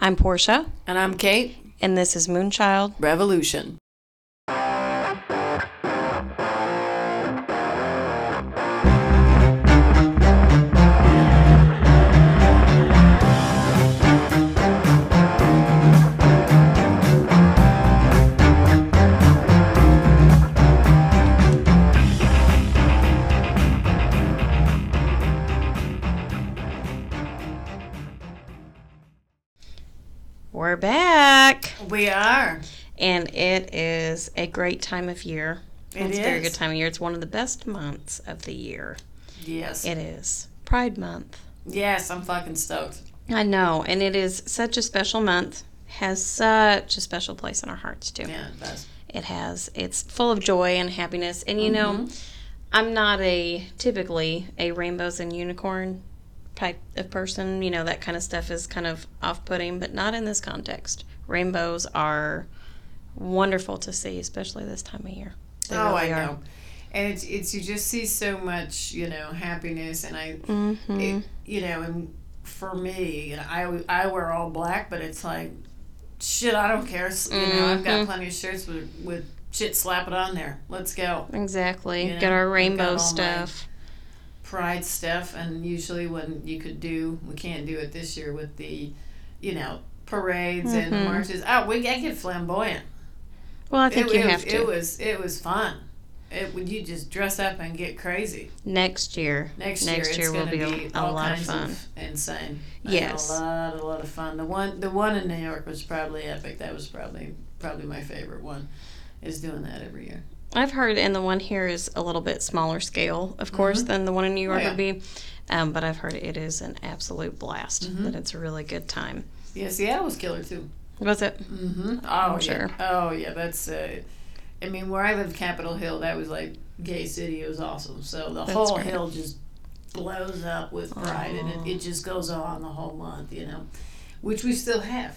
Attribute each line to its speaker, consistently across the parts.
Speaker 1: I'm Portia,
Speaker 2: And I'm Kate.
Speaker 1: and this is Moonchild.
Speaker 2: Revolution.
Speaker 1: And it is a great time of year.
Speaker 2: It
Speaker 1: it's a very good time of year. It's one of the best months of the year.
Speaker 2: Yes.
Speaker 1: It is Pride Month.
Speaker 2: yes, I'm fucking stoked.
Speaker 1: I know, and it is such a special month. Has such a special place in our hearts too.
Speaker 2: Yeah, it does.
Speaker 1: It has. It's full of joy and happiness. And you know,
Speaker 2: Mm-hmm.
Speaker 1: I'm not a typically a rainbows and unicorn type of person. You know, that kind of stuff is kind of off putting, but not in this context. Rainbows are wonderful to see, especially this time of year. They
Speaker 2: oh, I
Speaker 1: are.
Speaker 2: know. And it's, it's you just see so much, you know, happiness, and I,
Speaker 1: Mhm.
Speaker 2: it, you know, and for me, you know, I I wear all black, but it's like, shit, I don't care. You know, I've got
Speaker 1: Mhm.
Speaker 2: plenty of shirts with with shit slap it on there. Let's go.
Speaker 1: Exactly.
Speaker 2: You know,
Speaker 1: Get our rainbow stuff.
Speaker 2: pride stuff and usually when you could do we can't do it this year with the you know parades and the
Speaker 1: Mhm.
Speaker 2: marches oh we I get flamboyant
Speaker 1: Well, I think
Speaker 2: it,
Speaker 1: you
Speaker 2: it,
Speaker 1: have to.
Speaker 2: it was it was fun it would you just dress up and get crazy
Speaker 1: next year.
Speaker 2: next,
Speaker 1: Next
Speaker 2: year,
Speaker 1: year
Speaker 2: it's
Speaker 1: will be a-
Speaker 2: be
Speaker 1: a
Speaker 2: all
Speaker 1: lot of fun.
Speaker 2: insane I
Speaker 1: Yes.
Speaker 2: a lot a lot of fun the one the one in New York was probably epic that was probably probably my favorite one is doing that every year
Speaker 1: I've heard, and the one here is a little bit smaller scale, of course, than the one in New York
Speaker 2: Mm-hmm. Oh,
Speaker 1: would be. Um, but I've heard it is an absolute blast.
Speaker 2: Mm-hmm.
Speaker 1: That it's a really good time.
Speaker 2: yeah Seattle was killer too
Speaker 1: Was it?
Speaker 2: Mm-hmm. Oh,
Speaker 1: I'm
Speaker 2: yeah.
Speaker 1: sure.
Speaker 2: Oh, yeah. That's. Uh, I mean, where I lived, Capitol Hill, that was like gay city. It was awesome. So the
Speaker 1: That's
Speaker 2: whole
Speaker 1: great.
Speaker 2: hill just blows up with pride, and it, it just goes on the whole month. You know, which we still have.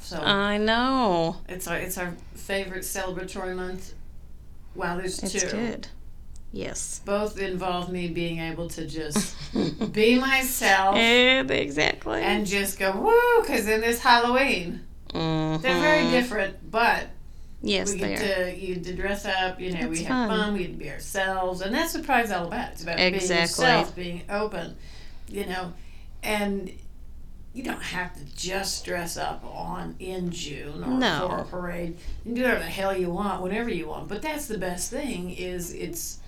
Speaker 2: So
Speaker 1: I know.
Speaker 2: it's our it's our favorite celebratory month. Wow, there's
Speaker 1: It's
Speaker 2: two.
Speaker 1: good. Yes.
Speaker 2: Both involve me being able to just be myself
Speaker 1: And exactly.
Speaker 2: and just go woo, because then this Halloween,
Speaker 1: Mhm.
Speaker 2: they're very different, but
Speaker 1: Yes,
Speaker 2: we
Speaker 1: they
Speaker 2: get
Speaker 1: are.
Speaker 2: to you to dress up. You know, we have
Speaker 1: fun.
Speaker 2: fun. We get to be ourselves, and that's what Pride's all about. It's about being
Speaker 1: Exactly.
Speaker 2: yourself, being open. You know, and you don't have to just dress up on in June or
Speaker 1: No.
Speaker 2: for a parade. You can do whatever the hell you want, whenever you want. But that's the best thing is it's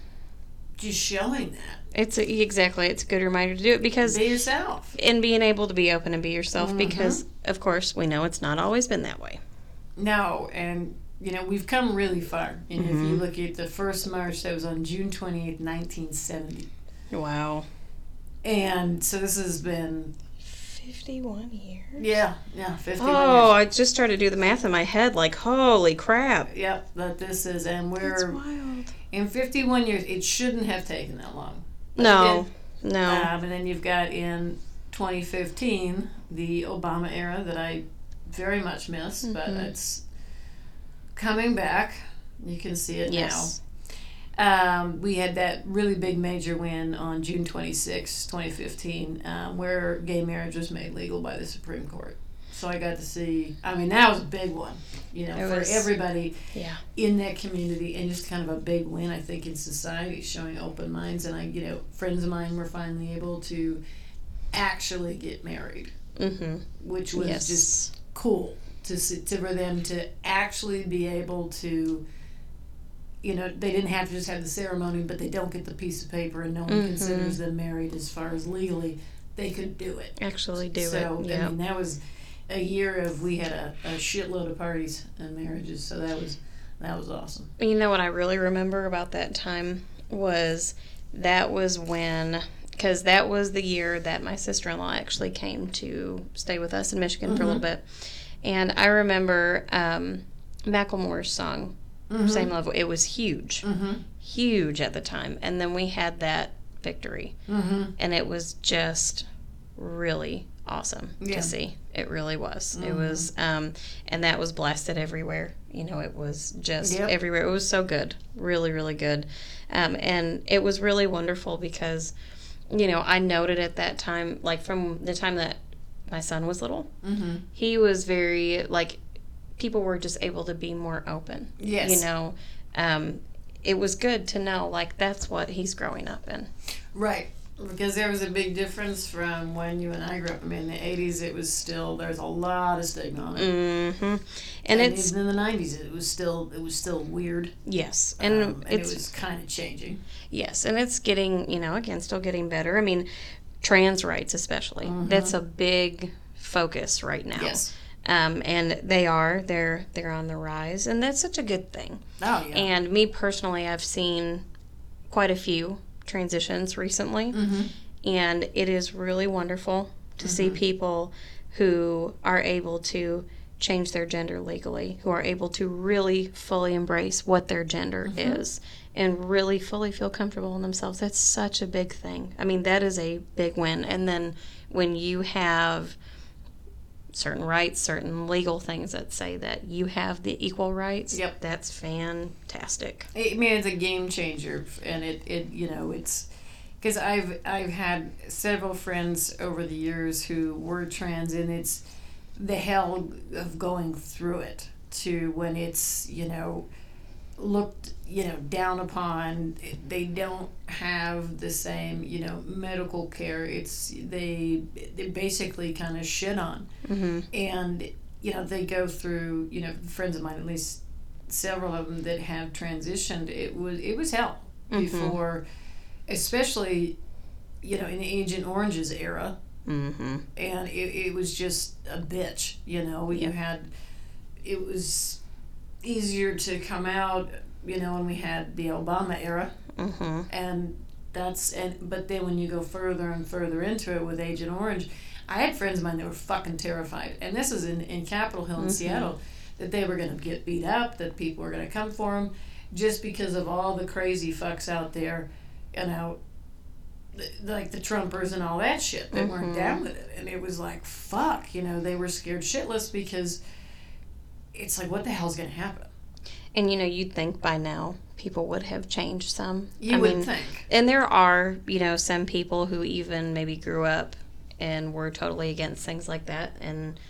Speaker 2: just showing that
Speaker 1: It's a, exactly. It's a good reminder to do it because
Speaker 2: be yourself.
Speaker 1: and being able to be open and be yourself
Speaker 2: Mhm.
Speaker 1: because of course we know it's not always been that way.
Speaker 2: No, and you know we've come really far. And if you
Speaker 1: Mhm.
Speaker 2: look at the first march, that was on June twenty eighth, nineteen seventy.
Speaker 1: Wow.
Speaker 2: And so this has been,
Speaker 1: 51 years.
Speaker 2: yeah, yeah, 51
Speaker 1: Oh, I just started to do the math in my head like holy crap.
Speaker 2: Yep, that this is, and we're
Speaker 1: wild.
Speaker 2: in 51 years. It shouldn't have taken that long.
Speaker 1: No. No.
Speaker 2: Um, and then you've got in 2015 the Obama era that I very much miss, but
Speaker 1: Mhm.
Speaker 2: it's coming back. You can see it
Speaker 1: yes.
Speaker 2: now. Um, we had that really big major win on June 26, 2015, um, where gay marriage was made legal by the Supreme Court. So I got to see, I mean, that was a big one, you know,
Speaker 1: It
Speaker 2: for
Speaker 1: was-
Speaker 2: everybody
Speaker 1: Yeah.
Speaker 2: in that community and just kind of a big win, I think, in society, showing open minds. And I, you know, friends of mine were finally able to actually get married,
Speaker 1: Mhm.
Speaker 2: which was
Speaker 1: Yes.
Speaker 2: just cool to see, to for them to actually be able to you know they didn't have to just have the ceremony but they don't get the piece of paper and no one
Speaker 1: Mhm.
Speaker 2: considers them married as far as legally they could do it
Speaker 1: actually do
Speaker 2: so
Speaker 1: it.
Speaker 2: i
Speaker 1: Yeah.
Speaker 2: mean that was a year of we had a, a shitload of parties and marriages so that was that was awesome
Speaker 1: You know what I really remember about that time was that was when because that was the year that my sister-in-law actually came to stay with us in Michigan for a little bit. And I remember um Macklemore's song Same Love. It was huge.
Speaker 2: mm-hmm
Speaker 1: Huge at the time. And then we had that victory.
Speaker 2: mm-hmm
Speaker 1: and it was just really awesome
Speaker 2: Yeah.
Speaker 1: to see. It really was. It was, um, and that was blasted everywhere. You know, it was just
Speaker 2: Yep.
Speaker 1: everywhere. It was so good, really, really good, um, and it was really wonderful because, you know, I noted at that time, like from the time that my son was little.
Speaker 2: Mm-hmm.
Speaker 1: He was very like people were just able to be more open.
Speaker 2: Yes.
Speaker 1: You know, um, it was good to know like that's what he's growing up in.
Speaker 2: Right. Because there was a big difference from when you and I grew up. I mean, in the 80s, it was still, there's a lot of stigma on it.
Speaker 1: hmm And, it's
Speaker 2: even in the 90s, it was still, it was still weird.
Speaker 1: yes, and
Speaker 2: um, and
Speaker 1: it's
Speaker 2: it was kind of changing.
Speaker 1: yes, and it's getting you know again still getting better. I mean, trans rights especially that's a big focus right now.
Speaker 2: Yes.
Speaker 1: Um, and they are they're they're on the rise, and that's such a good thing.
Speaker 2: Oh, yeah.
Speaker 1: And me personally, I've seen quite a few transitions recently,
Speaker 2: mm-hmm.
Speaker 1: and it is really wonderful to see people who are able to change their gender legally, who are able to really fully embrace what their gender is and really fully feel comfortable in themselves. That's such a big thing. I mean, that is a big win. And then when you have certain rights, certain legal things that say that you have the equal rights,
Speaker 2: Yep.
Speaker 1: that's fantastic.
Speaker 2: I mean, it's a game changer, and it, it you know, it's because I've I've had several friends over the years who were trans, and it's the hell of going through it to when it's you know looked you know down upon they don't have the same you know medical care. It's they they basically kind of shit on.
Speaker 1: Hmm
Speaker 2: and you know they go through you know friends of mine at least several of them that have transitioned it was it was hell
Speaker 1: Mhm.
Speaker 2: before especially you know in the Agent Orange's era.
Speaker 1: Hmm
Speaker 2: and it, it was just a bitch you know you had it was easier to come out you know when we had the Obama era
Speaker 1: hmm
Speaker 2: and that's and but then when you go further and further into it with Agent Orange, I had friends of mine that were fucking terrified, and this is in in Capitol Hill in
Speaker 1: Mhm.
Speaker 2: Seattle, that they were going to get beat up, that people were going to come for them, just because of all the crazy fucks out there, you know. th- Like the Trumpers and all that shit that weren't
Speaker 1: Mhm.
Speaker 2: down with it, and it was like fuck, you know, they were scared shitless because it's like what the hell's gonna happen?
Speaker 1: And you know, you'd think by now people would have changed some.
Speaker 2: You
Speaker 1: I
Speaker 2: would
Speaker 1: mean,
Speaker 2: think,
Speaker 1: and there are, you know, some people who even maybe grew up and were totally against things like that. And,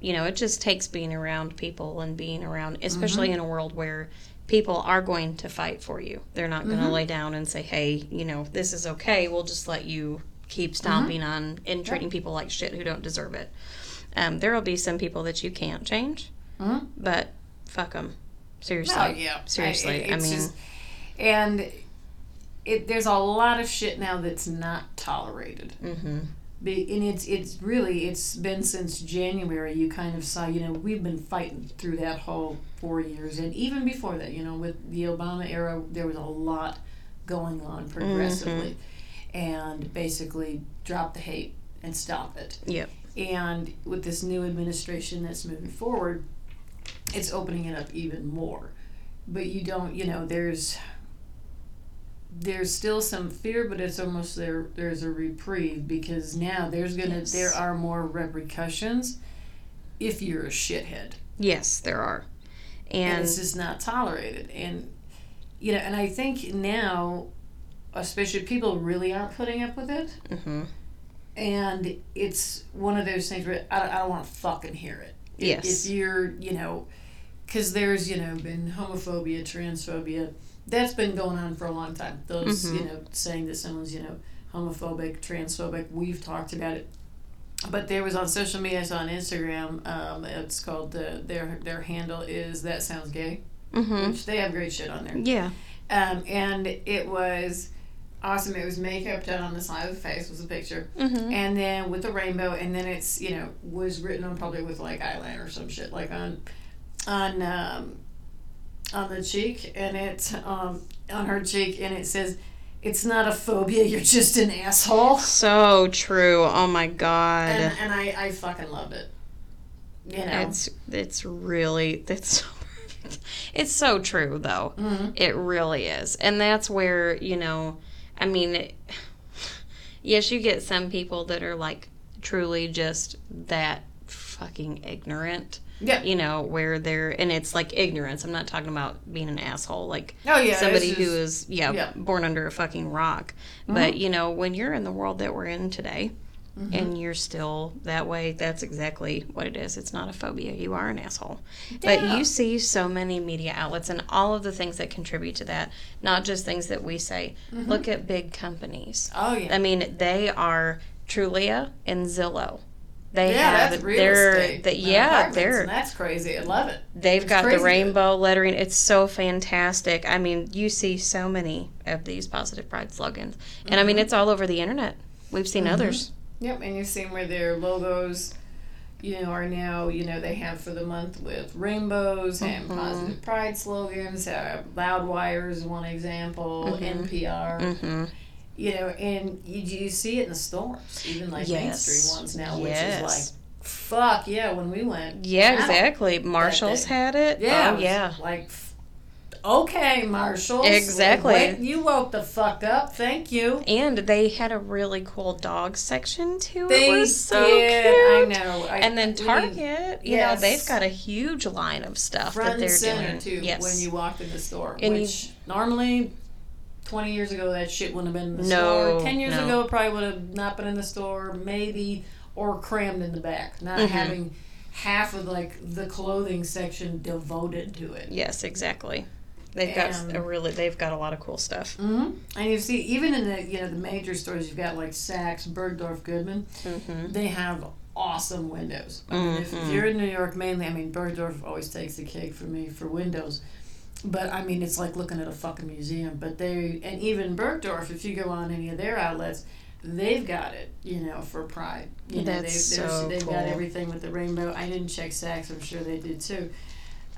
Speaker 1: you know, it just takes being around people and being around, especially in a world where people are going to fight for you. They're not going to
Speaker 2: Mhm.
Speaker 1: lay down and say, hey, you know, this is okay. We'll just let you keep stomping on and treating people like shit who don't deserve it. Um, there will be some people that you can't change,
Speaker 2: Mhm.
Speaker 1: but fuck them. Seriously.
Speaker 2: Oh yeah,
Speaker 1: Seriously, I,
Speaker 2: it's
Speaker 1: mean,
Speaker 2: just- and it there's a lot of shit now that's not tolerated.
Speaker 1: Mm-hmm.
Speaker 2: Be, and it's it's really it's been since January. You kind of saw, you know, we've been fighting through that whole four years, and even before that, you know, with the Obama era, there was a lot going on progressively, and basically drop the hate and stop it.
Speaker 1: Yep.
Speaker 2: And with this new administration that's moving forward, it's opening it up even more. But you don't, you know, there's there's still some fear, but it's almost there. There's a reprieve because now there's gonna
Speaker 1: Yes.
Speaker 2: there are more repercussions if you're a shithead,
Speaker 1: Yes, there are.
Speaker 2: and,
Speaker 1: And,
Speaker 2: it's just not tolerated. And you know, and I think now, especially people really aren't putting up with it.
Speaker 1: mhm.
Speaker 2: and it's one of those things where I, I don't want to fucking hear it.
Speaker 1: Yes.
Speaker 2: If you're, you know, because there's, you know, been homophobia, transphobia, that's been going on for a long time. Those,
Speaker 1: Mhm.
Speaker 2: you know, saying that someone's, you know, homophobic, transphobic, we've talked about it. But there was on social media, I saw on Instagram, um, it's called, the, their, their handle is That Sounds Gay,
Speaker 1: Mhm.
Speaker 2: which they have great shit on there.
Speaker 1: Yeah.
Speaker 2: Um, and it was awesome. It was makeup done on the side of the face, was a picture
Speaker 1: Mhm.
Speaker 2: and then with the rainbow, and then it's you know was written on probably with like eyeliner or some shit like on on um, on the cheek, and it's um, on her cheek, and it says. It's not a phobia. You're just an asshole.
Speaker 1: So true. Oh my god.
Speaker 2: And, and I, I fucking loved it. You know.
Speaker 1: It's it's really it's so. It's so true though.
Speaker 2: Mhm.
Speaker 1: It really is. And that's where, you know, I mean, it, yes, you get some people that are like truly just that fucking ignorant.
Speaker 2: Yeah.
Speaker 1: You know, where they're and it's like ignorance. I'm not talking about being an asshole like
Speaker 2: Oh yeah.
Speaker 1: somebody
Speaker 2: it's
Speaker 1: who
Speaker 2: just-
Speaker 1: is yeah,
Speaker 2: yeah. Mm-hmm.
Speaker 1: born under a fucking rock. But you know, when you're in the world that we're in today,
Speaker 2: Mm-hmm.
Speaker 1: and you're still that way, that's exactly what it is. It's not a phobia. You are an asshole.
Speaker 2: Yeah.
Speaker 1: But you see so many media outlets and all of the things that contribute to that, not just things that we say. Look at big companies.
Speaker 2: Oh yeah.
Speaker 1: I mean, they are Trulia and Zillow. They
Speaker 2: yeah,
Speaker 1: have
Speaker 2: that's real
Speaker 1: they're
Speaker 2: estate.
Speaker 1: the- yeah, they're
Speaker 2: that's crazy. I love it.
Speaker 1: They've
Speaker 2: It's
Speaker 1: got the
Speaker 2: crazy good.
Speaker 1: rainbow lettering. It's so fantastic. I mean, you see so many of these positive pride slogans. And I
Speaker 2: Mm-hmm.
Speaker 1: mean, it's all over the internet. We've seen others.
Speaker 2: Yep, and you've seen where their logos, you know, are now, you know, they have for the month with rainbows and
Speaker 1: Mhm.
Speaker 2: positive pride slogans. Uh, Loudwire is one example. NPR,
Speaker 1: hmm
Speaker 2: you know, and you, you see it in the stores, even like
Speaker 1: Yes.
Speaker 2: Street ones now, which is like, fuck yeah, when we went.
Speaker 1: Yeah, exactly. Marshalls had it.
Speaker 2: Yeah,
Speaker 1: Oh, yeah.
Speaker 2: Like, okay, Marshalls.
Speaker 1: Exactly.
Speaker 2: Wait, you woke the fuck up. Thank you.
Speaker 1: And they had a really cool dog section too.
Speaker 2: They
Speaker 1: it was so
Speaker 2: did.
Speaker 1: cute.
Speaker 2: I know. I,
Speaker 1: And then Target, you
Speaker 2: Yes.
Speaker 1: know, they've got a huge line of stuff
Speaker 2: front
Speaker 1: that they're doing.
Speaker 2: too
Speaker 1: yes.
Speaker 2: when you walked in the store.
Speaker 1: And you-
Speaker 2: which normally, twenty years ago, that shit wouldn't have been in the
Speaker 1: No,
Speaker 2: store. Ten years
Speaker 1: no.
Speaker 2: ago, it probably would have not been in the store, maybe, or crammed in the back, not
Speaker 1: Mhm.
Speaker 2: having half of like the clothing section devoted to it.
Speaker 1: yes, exactly. They've got a really they've got a lot of cool stuff.
Speaker 2: Mm-hmm. And you see, even in the you know the major stores, you've got like Saks, Bergdorf Goodman.
Speaker 1: hmm
Speaker 2: They have awesome windows. I mean, if, if
Speaker 1: Mhm.
Speaker 2: you're in New York mainly, I mean, Bergdorf always takes the cake for me for windows. But I mean, it's like looking at a fucking museum. But they, and even Bergdorf, if you go on any of their outlets, they've got it, you know, for Pride. You know,
Speaker 1: That's
Speaker 2: they've,
Speaker 1: so
Speaker 2: they've
Speaker 1: cool.
Speaker 2: got everything with the rainbow. I didn't check Saks, I'm sure they did too.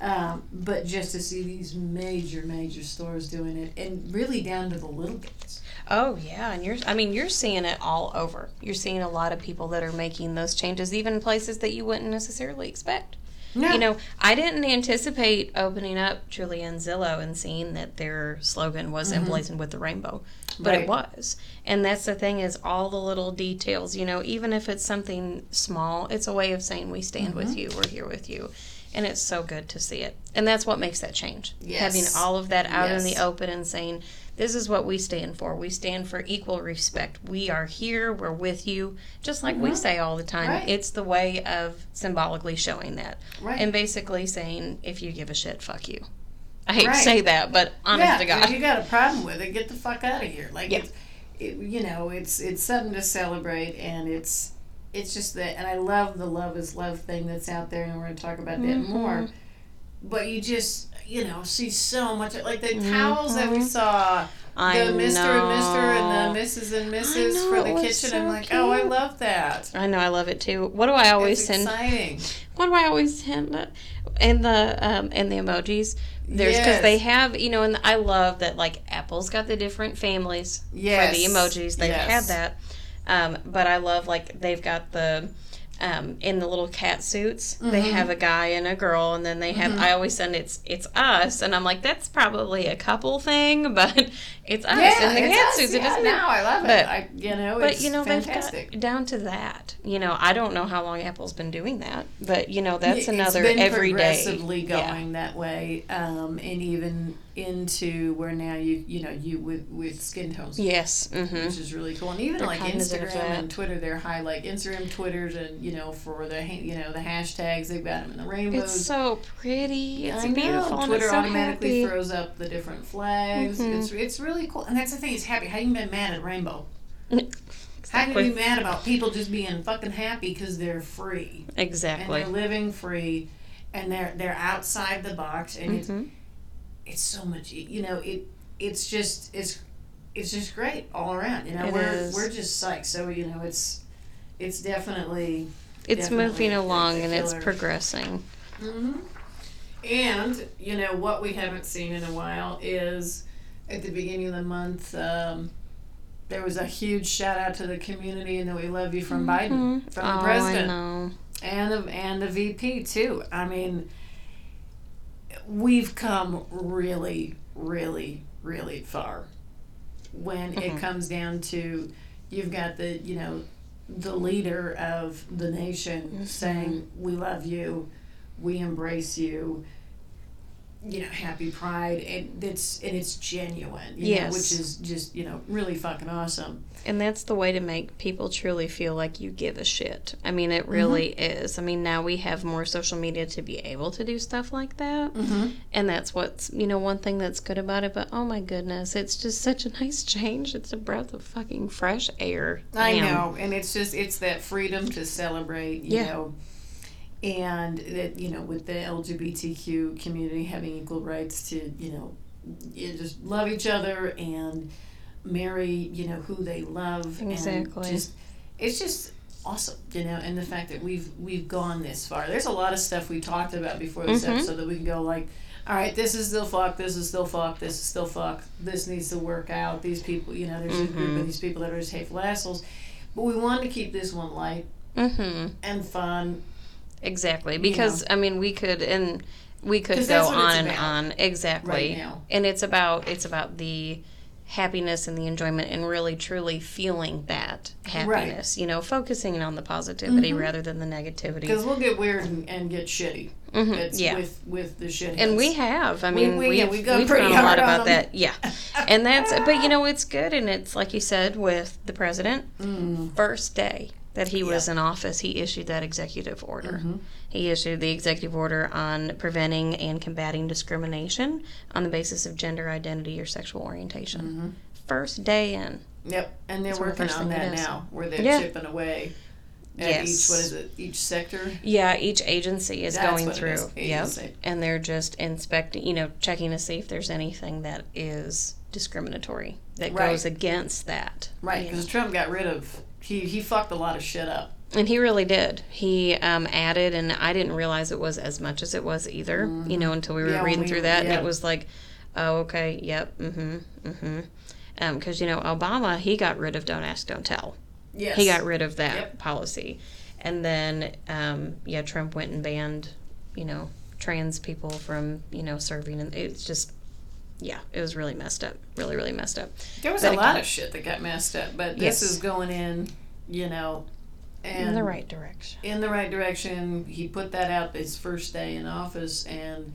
Speaker 2: Um, but just to see these major, major stores doing it, and really down to the little bits.
Speaker 1: Oh yeah, and you're I mean you're seeing it all over. You're seeing a lot of people that are making those changes even places that you wouldn't necessarily expect.
Speaker 2: No.
Speaker 1: You know, I didn't anticipate opening up Trulia and Zillow and seeing that their slogan was mm-hmm. emblazoned with the rainbow, but
Speaker 2: Right.
Speaker 1: it was. And that's the thing is all the little details. You know, even if it's something small, it's a way of saying we stand with mm-hmm. you, we're here with you, and it's so good to see it. And that's what makes that change. Having all of that out in the open and saying this is what we stand for. We stand for equal respect. We are here. We're with you. Just like we say all the time.
Speaker 2: Mm-hmm. Right.
Speaker 1: It's the way of symbolically showing that.
Speaker 2: Right.
Speaker 1: And basically saying, if you give a shit, fuck you. I hate
Speaker 2: Right.
Speaker 1: to say that, but honest
Speaker 2: yeah,
Speaker 1: to God.
Speaker 2: if you got a problem with it, get the fuck out of here. Like
Speaker 1: Yeah.
Speaker 2: it's, it, you know, it's it's something to celebrate, and it's it's just that, and I love the love is love thing that's out there, and we're gonna talk about that
Speaker 1: Mm-hmm.
Speaker 2: more. But you just you know see so much like the towels that we
Speaker 1: Mhm.
Speaker 2: saw.
Speaker 1: I
Speaker 2: the Mr.
Speaker 1: know.
Speaker 2: and Mr. and the Mrs. and Mrs.
Speaker 1: know,
Speaker 2: for the kitchen.
Speaker 1: so
Speaker 2: I'm like, oh, I love that.
Speaker 1: I know, I love it too. What do I always
Speaker 2: it's
Speaker 1: send?
Speaker 2: exciting.
Speaker 1: What do I always send? In the um, in the emojis, there's because
Speaker 2: Yes.
Speaker 1: they have you know, and I love that like Apple's got the different families
Speaker 2: Yes.
Speaker 1: for the emojis. They've
Speaker 2: Yes.
Speaker 1: had that, um, but I love like they've got the um, in the little cat suits. They
Speaker 2: Mhm.
Speaker 1: have a guy and a girl, and then they have.
Speaker 2: Mhm.
Speaker 1: I always send it's it's us, and I'm like that's probably a couple thing, but it's us
Speaker 2: Yeah,
Speaker 1: in the cat
Speaker 2: us.
Speaker 1: suits.
Speaker 2: Yeah,
Speaker 1: It doesn't
Speaker 2: now I love it. I, you know,
Speaker 1: but
Speaker 2: it's
Speaker 1: you know
Speaker 2: fantastic.
Speaker 1: they've got down to that. You know, I don't know how long Apple's been doing that, but you know that's
Speaker 2: Yeah,
Speaker 1: another
Speaker 2: it's been
Speaker 1: everyday.
Speaker 2: progressively
Speaker 1: Yeah.
Speaker 2: going that way, um, and even into where now you you know you with with skin tones,
Speaker 1: Yes. Mm-hmm.
Speaker 2: which is really cool, and even
Speaker 1: They're
Speaker 2: like Instagram and Twitter, they're high like Instagram, Twitters, and you know for the you know the hashtags they've got them in the rainbows.
Speaker 1: It's so pretty. It's
Speaker 2: I
Speaker 1: beautiful. and
Speaker 2: Twitter
Speaker 1: so
Speaker 2: automatically
Speaker 1: happy.
Speaker 2: throws up the different flags.
Speaker 1: Mhm.
Speaker 2: It's it's really cool, and that's the thing. It's happy. How you been mad at rainbow? How can you
Speaker 1: Exactly.
Speaker 2: be mad about people just being fucking happy because they're free?
Speaker 1: Exactly.
Speaker 2: And they're living free and they're they're outside the box and it's
Speaker 1: hmm
Speaker 2: it's so much you know it it's just it's it's just great all around you know
Speaker 1: It
Speaker 2: we're
Speaker 1: is.
Speaker 2: we're just psyched so you know it's it's definitely
Speaker 1: It's
Speaker 2: Definitely
Speaker 1: moving along and it's progressing.
Speaker 2: hmm and you know what we haven't seen in a while is at the beginning of the month um, there was a huge shout out to the community and that we love you from Biden
Speaker 1: Mhm.
Speaker 2: from
Speaker 1: oh,
Speaker 2: the president
Speaker 1: I know.
Speaker 2: and the and the VP too. I mean, we've come really, really, really far when it
Speaker 1: Mhm.
Speaker 2: comes down to you've got the you know the leader of the nation
Speaker 1: Mhm.
Speaker 2: saying we love you, we embrace you. You know, happy pride, and it's and it's genuine, you
Speaker 1: Yes.
Speaker 2: know, which is just you know really fucking awesome.
Speaker 1: And that's the way to make people truly feel like you give a shit. I mean, it really is. I mean, now we have more social media to be able to do stuff like that.
Speaker 2: Mm-hmm.
Speaker 1: And that's what's, you know, one thing that's good about it. But oh my goodness, it's just such a nice change. It's a breath of fucking fresh air.
Speaker 2: I
Speaker 1: Damn.
Speaker 2: know, and it's just it's that freedom to celebrate, you
Speaker 1: Yeah.
Speaker 2: know, and that you know with the LGBTQ community having equal rights to you know, you just love each other and marry you know who they love
Speaker 1: Exactly.
Speaker 2: and just it's just awesome, you know, and the fact that we've we've gone this far. There's a lot of stuff we talked about before this
Speaker 1: Mhm.
Speaker 2: episode that we can go like. All right, this is still fuck. This is still fuck. This is still fuck. This needs to work out. These people, you know, there's a group of these people that are just hateful assholes. But we wanted to keep this one light
Speaker 1: Mm-hmm.
Speaker 2: and fun.
Speaker 1: Exactly. Because, I mean, we could, and we could go
Speaker 2: that's what it's
Speaker 1: on and on. Exactly.
Speaker 2: right.
Speaker 1: And it's about, it's about the happiness and the enjoyment and really truly feeling that happiness you know focusing on the positivity
Speaker 2: Mhm.
Speaker 1: rather than the negativity
Speaker 2: Because we'll get weird and, and get shitty.
Speaker 1: Mhm,
Speaker 2: It's
Speaker 1: yeah
Speaker 2: with with the shit.
Speaker 1: and we have i mean
Speaker 2: we-
Speaker 1: we, have
Speaker 2: we
Speaker 1: we've,
Speaker 2: go
Speaker 1: we've
Speaker 2: pretty
Speaker 1: a lot about
Speaker 2: them.
Speaker 1: that yeah and that's but you know it's good and it's like you said with the president
Speaker 2: Mm.
Speaker 1: first day that he was
Speaker 2: Yeah.
Speaker 1: in office he issued that executive order
Speaker 2: Mhm.
Speaker 1: he issued the executive order on preventing and combating discrimination on the basis of gender identity or sexual orientation
Speaker 2: Mhm.
Speaker 1: first day in
Speaker 2: Yep, and they're
Speaker 1: That's of the
Speaker 2: working on that now, where they're
Speaker 1: Yeah.
Speaker 2: chipping away at
Speaker 1: Yes.
Speaker 2: each. What is it? Each sector.
Speaker 1: Yeah, each agency is
Speaker 2: That's
Speaker 1: going through.
Speaker 2: is,
Speaker 1: Yep. And they're just inspecting, you know, checking to see if there's anything that is discriminatory that
Speaker 2: Right.
Speaker 1: goes against that.
Speaker 2: Right, because Trump got rid of. He he fucked a lot of shit up.
Speaker 1: And he really did. He um, added, and I didn't realize it was as much as it was either, you know, until we were
Speaker 2: Mm-hmm. Yeah,
Speaker 1: reading
Speaker 2: we-
Speaker 1: through that. And it was like, oh, okay, yep, mm hmm, mm hmm. Because, you know, Obama, he got rid of Don't Ask, Don't Tell.
Speaker 2: Yes.
Speaker 1: He got rid of that
Speaker 2: Yep.
Speaker 1: policy. And then, um, yeah, Trump went and banned, you know, trans people from, you know, serving. And it's just, yeah, it was really messed up. Really, really messed up.
Speaker 2: There was
Speaker 1: But
Speaker 2: a lot
Speaker 1: again-
Speaker 2: of shit that got messed up, but
Speaker 1: Yes.
Speaker 2: this is going in, you know, and
Speaker 1: in the right direction.
Speaker 2: in the right direction. He put that out his first day in office, and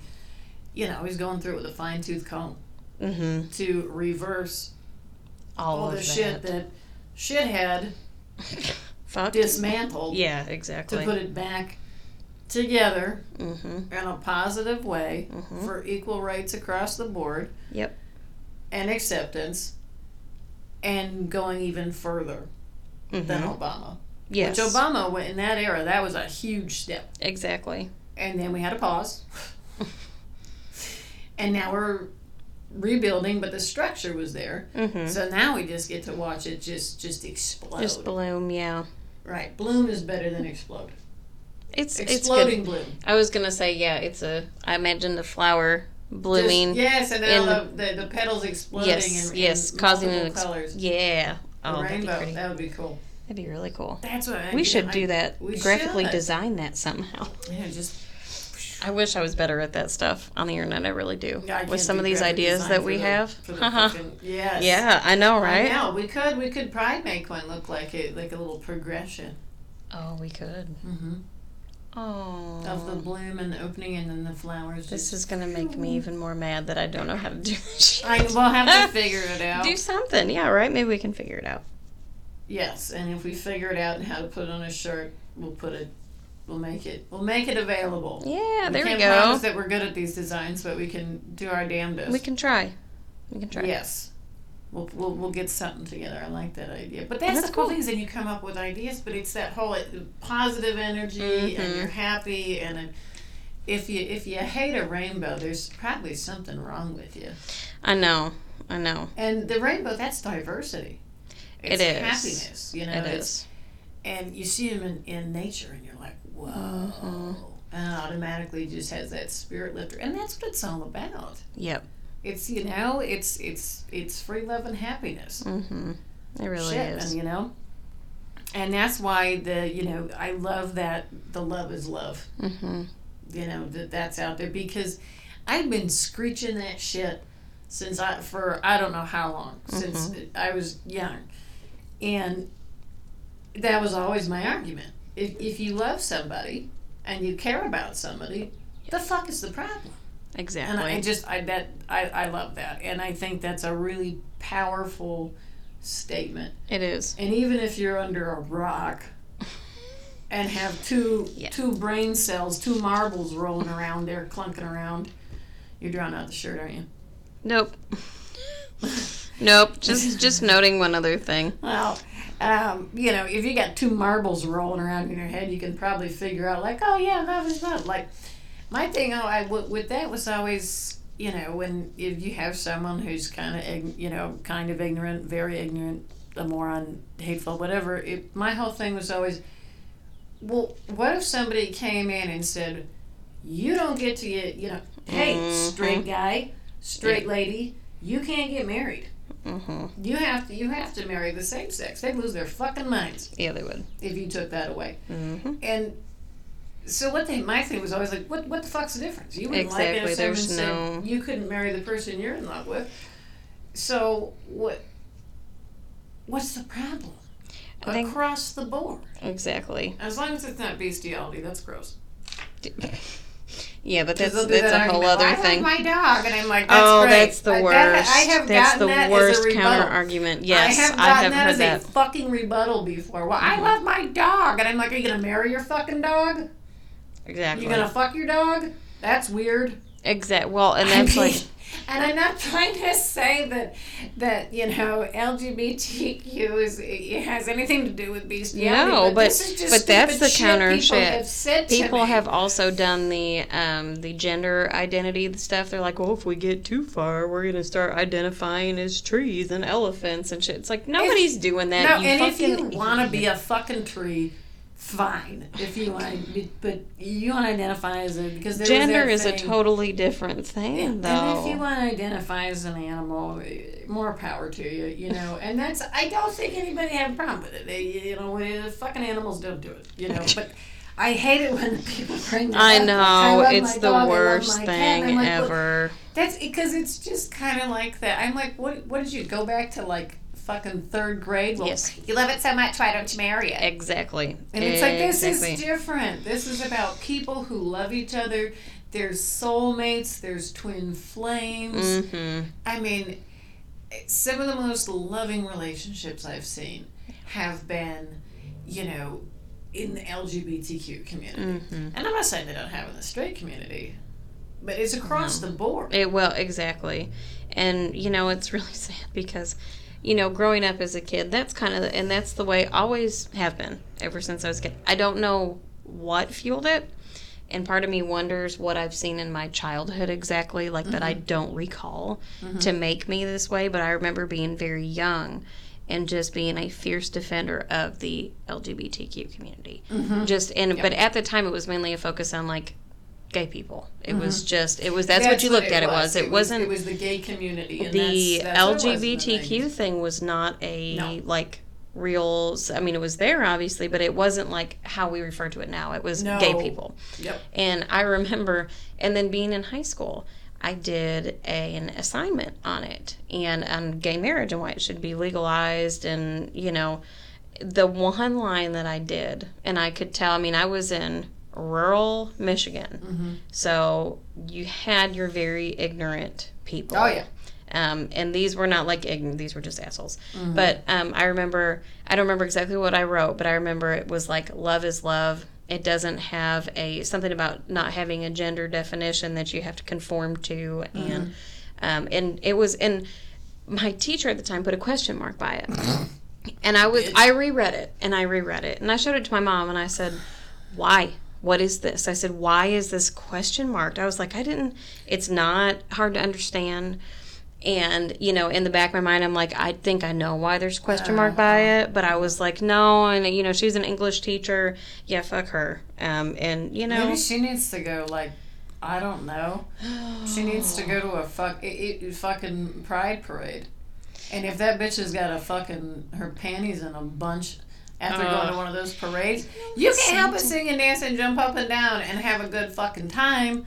Speaker 2: you know he's going through it with a fine tooth comb
Speaker 1: Mm-hmm.
Speaker 2: to reverse
Speaker 1: All,
Speaker 2: all
Speaker 1: of
Speaker 2: the
Speaker 1: that.
Speaker 2: shit that shit had dismantled
Speaker 1: Yeah, exactly.
Speaker 2: to put it back together
Speaker 1: mm-hmm.
Speaker 2: in a positive way
Speaker 1: Mhm.
Speaker 2: for equal rights across the board
Speaker 1: Yep.
Speaker 2: and acceptance, and going even further than
Speaker 1: Mm-hmm.
Speaker 2: Obama.
Speaker 1: Yes.
Speaker 2: Which Obama went in that era. That was a huge step.
Speaker 1: Exactly.
Speaker 2: and then we had a pause. and now we're rebuilding, but the structure was there.
Speaker 1: Mm-hmm.
Speaker 2: So now we just get to watch it just just explode.
Speaker 1: Just bloom. Yeah.
Speaker 2: right, bloom is better than explode.
Speaker 1: It's it's good.
Speaker 2: Exploding bloom.
Speaker 1: I was gonna say yeah. It's a. I imagine the flower blooming.
Speaker 2: Just, yes, and now
Speaker 1: in-
Speaker 2: the, the the petals exploding.
Speaker 1: yes.
Speaker 2: in,
Speaker 1: yes.
Speaker 2: in
Speaker 1: causing an ex-
Speaker 2: colors.
Speaker 1: Yeah. Oh, that'd be
Speaker 2: rainbow. That would be cool.
Speaker 1: That'd be really cool.
Speaker 2: That's what I,
Speaker 1: We should
Speaker 2: know,
Speaker 1: do
Speaker 2: I-
Speaker 1: that.
Speaker 2: we
Speaker 1: Graphically
Speaker 2: should.
Speaker 1: design that somehow.
Speaker 2: Yeah, just
Speaker 1: I wish I was better at that stuff on the internet. I really do.
Speaker 2: I
Speaker 1: With some of these ideas that we
Speaker 2: the-
Speaker 1: have.
Speaker 2: For the
Speaker 1: Haha.
Speaker 2: fucking, yes.
Speaker 1: yeah, I know, right?
Speaker 2: I know. We could we could probably make one look like it like a little progression.
Speaker 1: Oh, we could.
Speaker 2: Mm-hmm.
Speaker 1: Oh.
Speaker 2: of the bloom and the opening and then the flowers.
Speaker 1: This is gonna make me even more mad that I don't know how to do this.
Speaker 2: I will have to figure it out.
Speaker 1: do something. Yeah, right. Maybe we can figure it out.
Speaker 2: yes, and if we figure it out and how to put it on a shirt, we'll put it. We'll make it. We'll make it available.
Speaker 1: Yeah, there we go.
Speaker 2: We can't
Speaker 1: go.
Speaker 2: promise that we're good at these designs, but we can do our damnedest.
Speaker 1: We can try. We can try.
Speaker 2: Yes. We'll, we'll, we'll get something together. I like that idea. But that's,
Speaker 1: That's
Speaker 2: the cool
Speaker 1: cool.
Speaker 2: thing is that you come up with ideas, but it's that whole uh, positive energy and
Speaker 1: Mhm.
Speaker 2: you're happy and it, if you if you hate a rainbow, there's probably something wrong with you.
Speaker 1: I know. I know.
Speaker 2: And the rainbow, that's diversity. It's
Speaker 1: It is.
Speaker 2: happiness, you know.
Speaker 1: it is.
Speaker 2: And you see them in, in nature, and you're like, whoa.
Speaker 1: Mhm.
Speaker 2: And it automatically just has that spirit lifter, and that's what it's all about.
Speaker 1: Yep.
Speaker 2: It's you know, it's it's it's free love and happiness.
Speaker 1: Mm-hmm. It really
Speaker 2: Shit,
Speaker 1: is.
Speaker 2: and you know. And that's why the you know I love that the love is love.
Speaker 1: Mm-hmm.
Speaker 2: You know that that's out there because I've been screeching that shit since I for I don't know how long since
Speaker 1: Mm-hmm.
Speaker 2: I was young, and that was always my argument. If if you love somebody and you care about somebody, the fuck is the problem?
Speaker 1: Exactly.
Speaker 2: And I just I that I, I love that. And I think that's a really powerful statement.
Speaker 1: it is.
Speaker 2: And even if you're under a rock and have two
Speaker 1: Yeah.
Speaker 2: two brain cells, two marbles rolling around there, clunking around, you're drawing out the shirt, aren't you?
Speaker 1: Nope. nope. Just just noting one other thing.
Speaker 2: Well, um, you know, if you got two marbles rolling around in your head, you can probably figure out, like, oh yeah, love is love. Like, my thing, oh, I with that was always, you know, when if you have someone who's kind of, you know, kind of ignorant, very ignorant, a moron, hateful, whatever. It, my whole thing was always, well, what if somebody came in and said, you don't get to get, you know, hey,
Speaker 1: Mhm.
Speaker 2: straight guy, straight lady, you can't get married.
Speaker 1: hmm
Speaker 2: You have to you have to marry the same sex. They'd lose their fucking minds
Speaker 1: Yeah, they would.
Speaker 2: if you took that away.
Speaker 1: hmm
Speaker 2: And so what they my thing was always like, what what the fuck's the difference? You wouldn't like it
Speaker 1: Exactly,
Speaker 2: if
Speaker 1: there's
Speaker 2: said
Speaker 1: no-
Speaker 2: you couldn't marry the person you're in love with. So what what's the problem?
Speaker 1: Think-
Speaker 2: Across the board.
Speaker 1: Exactly.
Speaker 2: As long as it's not bestiality, that's gross.
Speaker 1: Yeah, but that's that's
Speaker 2: that
Speaker 1: a whole other
Speaker 2: "Well, I
Speaker 1: thing.
Speaker 2: love my dog, and I'm like, oh, that's
Speaker 1: oh,
Speaker 2: great.
Speaker 1: that's the worst.
Speaker 2: that- I have
Speaker 1: that's the
Speaker 2: that
Speaker 1: worst
Speaker 2: as a rebuttal.
Speaker 1: counter argument. Yes,
Speaker 2: I have
Speaker 1: I
Speaker 2: gotten
Speaker 1: have
Speaker 2: that
Speaker 1: heard
Speaker 2: as
Speaker 1: that.
Speaker 2: a fucking rebuttal before. Well, I mm-hmm. love my dog, and I'm like, are you gonna marry your fucking dog?
Speaker 1: Exactly.
Speaker 2: You gonna fuck your dog? That's weird.
Speaker 1: Exact. Well, and
Speaker 2: I
Speaker 1: that's
Speaker 2: mean,
Speaker 1: like
Speaker 2: and I'm not trying to say that that you know LGBTQ is has anything to do with bestiality.
Speaker 1: No, but-
Speaker 2: just
Speaker 1: but that's the
Speaker 2: shit
Speaker 1: counter
Speaker 2: people
Speaker 1: shit.
Speaker 2: Have
Speaker 1: people have also done the um the gender identity stuff. They're like, well, if we get too far, we're gonna start identifying as trees and elephants and shit. It's like nobody's doing that.
Speaker 2: No,
Speaker 1: you
Speaker 2: and if
Speaker 1: fucking
Speaker 2: you want to be a fucking tree, fine. If you want to, but you want to identify as a because
Speaker 1: gender is a totally different thing,
Speaker 2: And
Speaker 1: though.
Speaker 2: if you want to identify as an animal, eh, more power to you, you know. And that's I don't think anybody had a problem with it. They, you know, eh, fucking animals don't do it, you know. But I hate it when people bring that
Speaker 1: I know
Speaker 2: love
Speaker 1: it's the
Speaker 2: dog,
Speaker 1: worst thing
Speaker 2: like, well,
Speaker 1: ever.
Speaker 2: that's because it's just kind of like that. I'm like, what? What did you go back to like fucking third grade? Well,
Speaker 1: Yes.
Speaker 2: you love it so much. Why don't you marry it?
Speaker 1: Exactly.
Speaker 2: And it's like this
Speaker 1: exactly.
Speaker 2: is different. This is about people who love each other. There's soulmates. There's twin flames.
Speaker 1: Mm-hmm.
Speaker 2: I mean, some of the most loving relationships I've seen have been, you know, in the LGBTQ community.
Speaker 1: Mm-hmm.
Speaker 2: And I'm not saying they don't have in the straight community, but it's across the board.
Speaker 1: It well, exactly. And you know, it's really sad because you know, growing up as a kid, that's kind of the, and that's the way I always have been ever since I was a kid. I don't know what fueled it. And part of me wonders what I've seen in my childhood exactly, like that I mm-hmm. don't recall mm-hmm. to make me this way. But I remember being very young and just being a fierce defender of the LGBTQ community. Mm-hmm. Just and but at the time it was mainly a focus on like gay people. It mm-hmm. was just it was that's, what you looked at. It was. It, wasn't
Speaker 2: It was the gay community. And
Speaker 1: the
Speaker 2: that's, that's what was the
Speaker 1: LGBTQ thing was not a
Speaker 2: No.
Speaker 1: like real. I mean, it was there obviously, but it wasn't like how we refer to it now. It was
Speaker 2: No.
Speaker 1: gay people,
Speaker 2: Yep.
Speaker 1: and I remember. And then being in high school, I did a, an assignment on it and on gay marriage and why it should be legalized, and you know, the one line that I did, and I could tell. I mean, I was in rural Michigan,
Speaker 2: Mm-hmm.
Speaker 1: so you had your very ignorant people.
Speaker 2: Oh, yeah.
Speaker 1: Um, and these were not like ignorant; these were just assholes.
Speaker 2: Mm-hmm.
Speaker 1: But um, I remember, I don't remember exactly what I wrote, but I remember it was like love is love. It doesn't have a something about not having a gender definition that you have to conform to,
Speaker 2: Mm-hmm.
Speaker 1: and um, and it was and my teacher at the time put a question mark by it, and I was I reread it and I reread it and I showed it to my mom and I said, why? What is this? I said, why is this question marked? I was like, I didn't. It's not hard to understand. And you know, in the back of my mind, I'm like, I think I know why there's question mark by it, but I was like, no. And you know, she's an English teacher. Yeah, fuck her. Um, and you know,
Speaker 2: Maybe she needs to go like I don't know. She needs to go to a fuck it, it, fucking pride parade. And if that bitch has got a fucking her panties in a bunch after going to one of those parades, you can't help but sing and dance and jump up and down and have a good fucking time.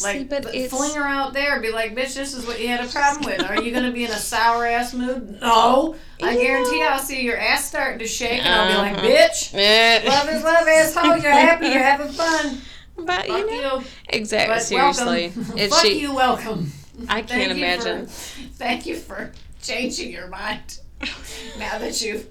Speaker 2: Like,
Speaker 1: See, but
Speaker 2: but fling her out there, be like, bitch, this is what you had a problem with. Are you gonna be in a sour ass mood? No. I
Speaker 1: You
Speaker 2: guarantee
Speaker 1: know-
Speaker 2: I'll see your ass starting to shake, and I'll be like, bitch, love is love, asshole. You're happy, you're having fun.
Speaker 1: But
Speaker 2: Fuck
Speaker 1: you know,
Speaker 2: you.
Speaker 1: exactly.
Speaker 2: But
Speaker 1: Seriously,
Speaker 2: welcome. Fuck
Speaker 1: she?
Speaker 2: you, welcome.
Speaker 1: I can't
Speaker 2: Thank you
Speaker 1: imagine.
Speaker 2: For, thank you for changing your mind. now that you've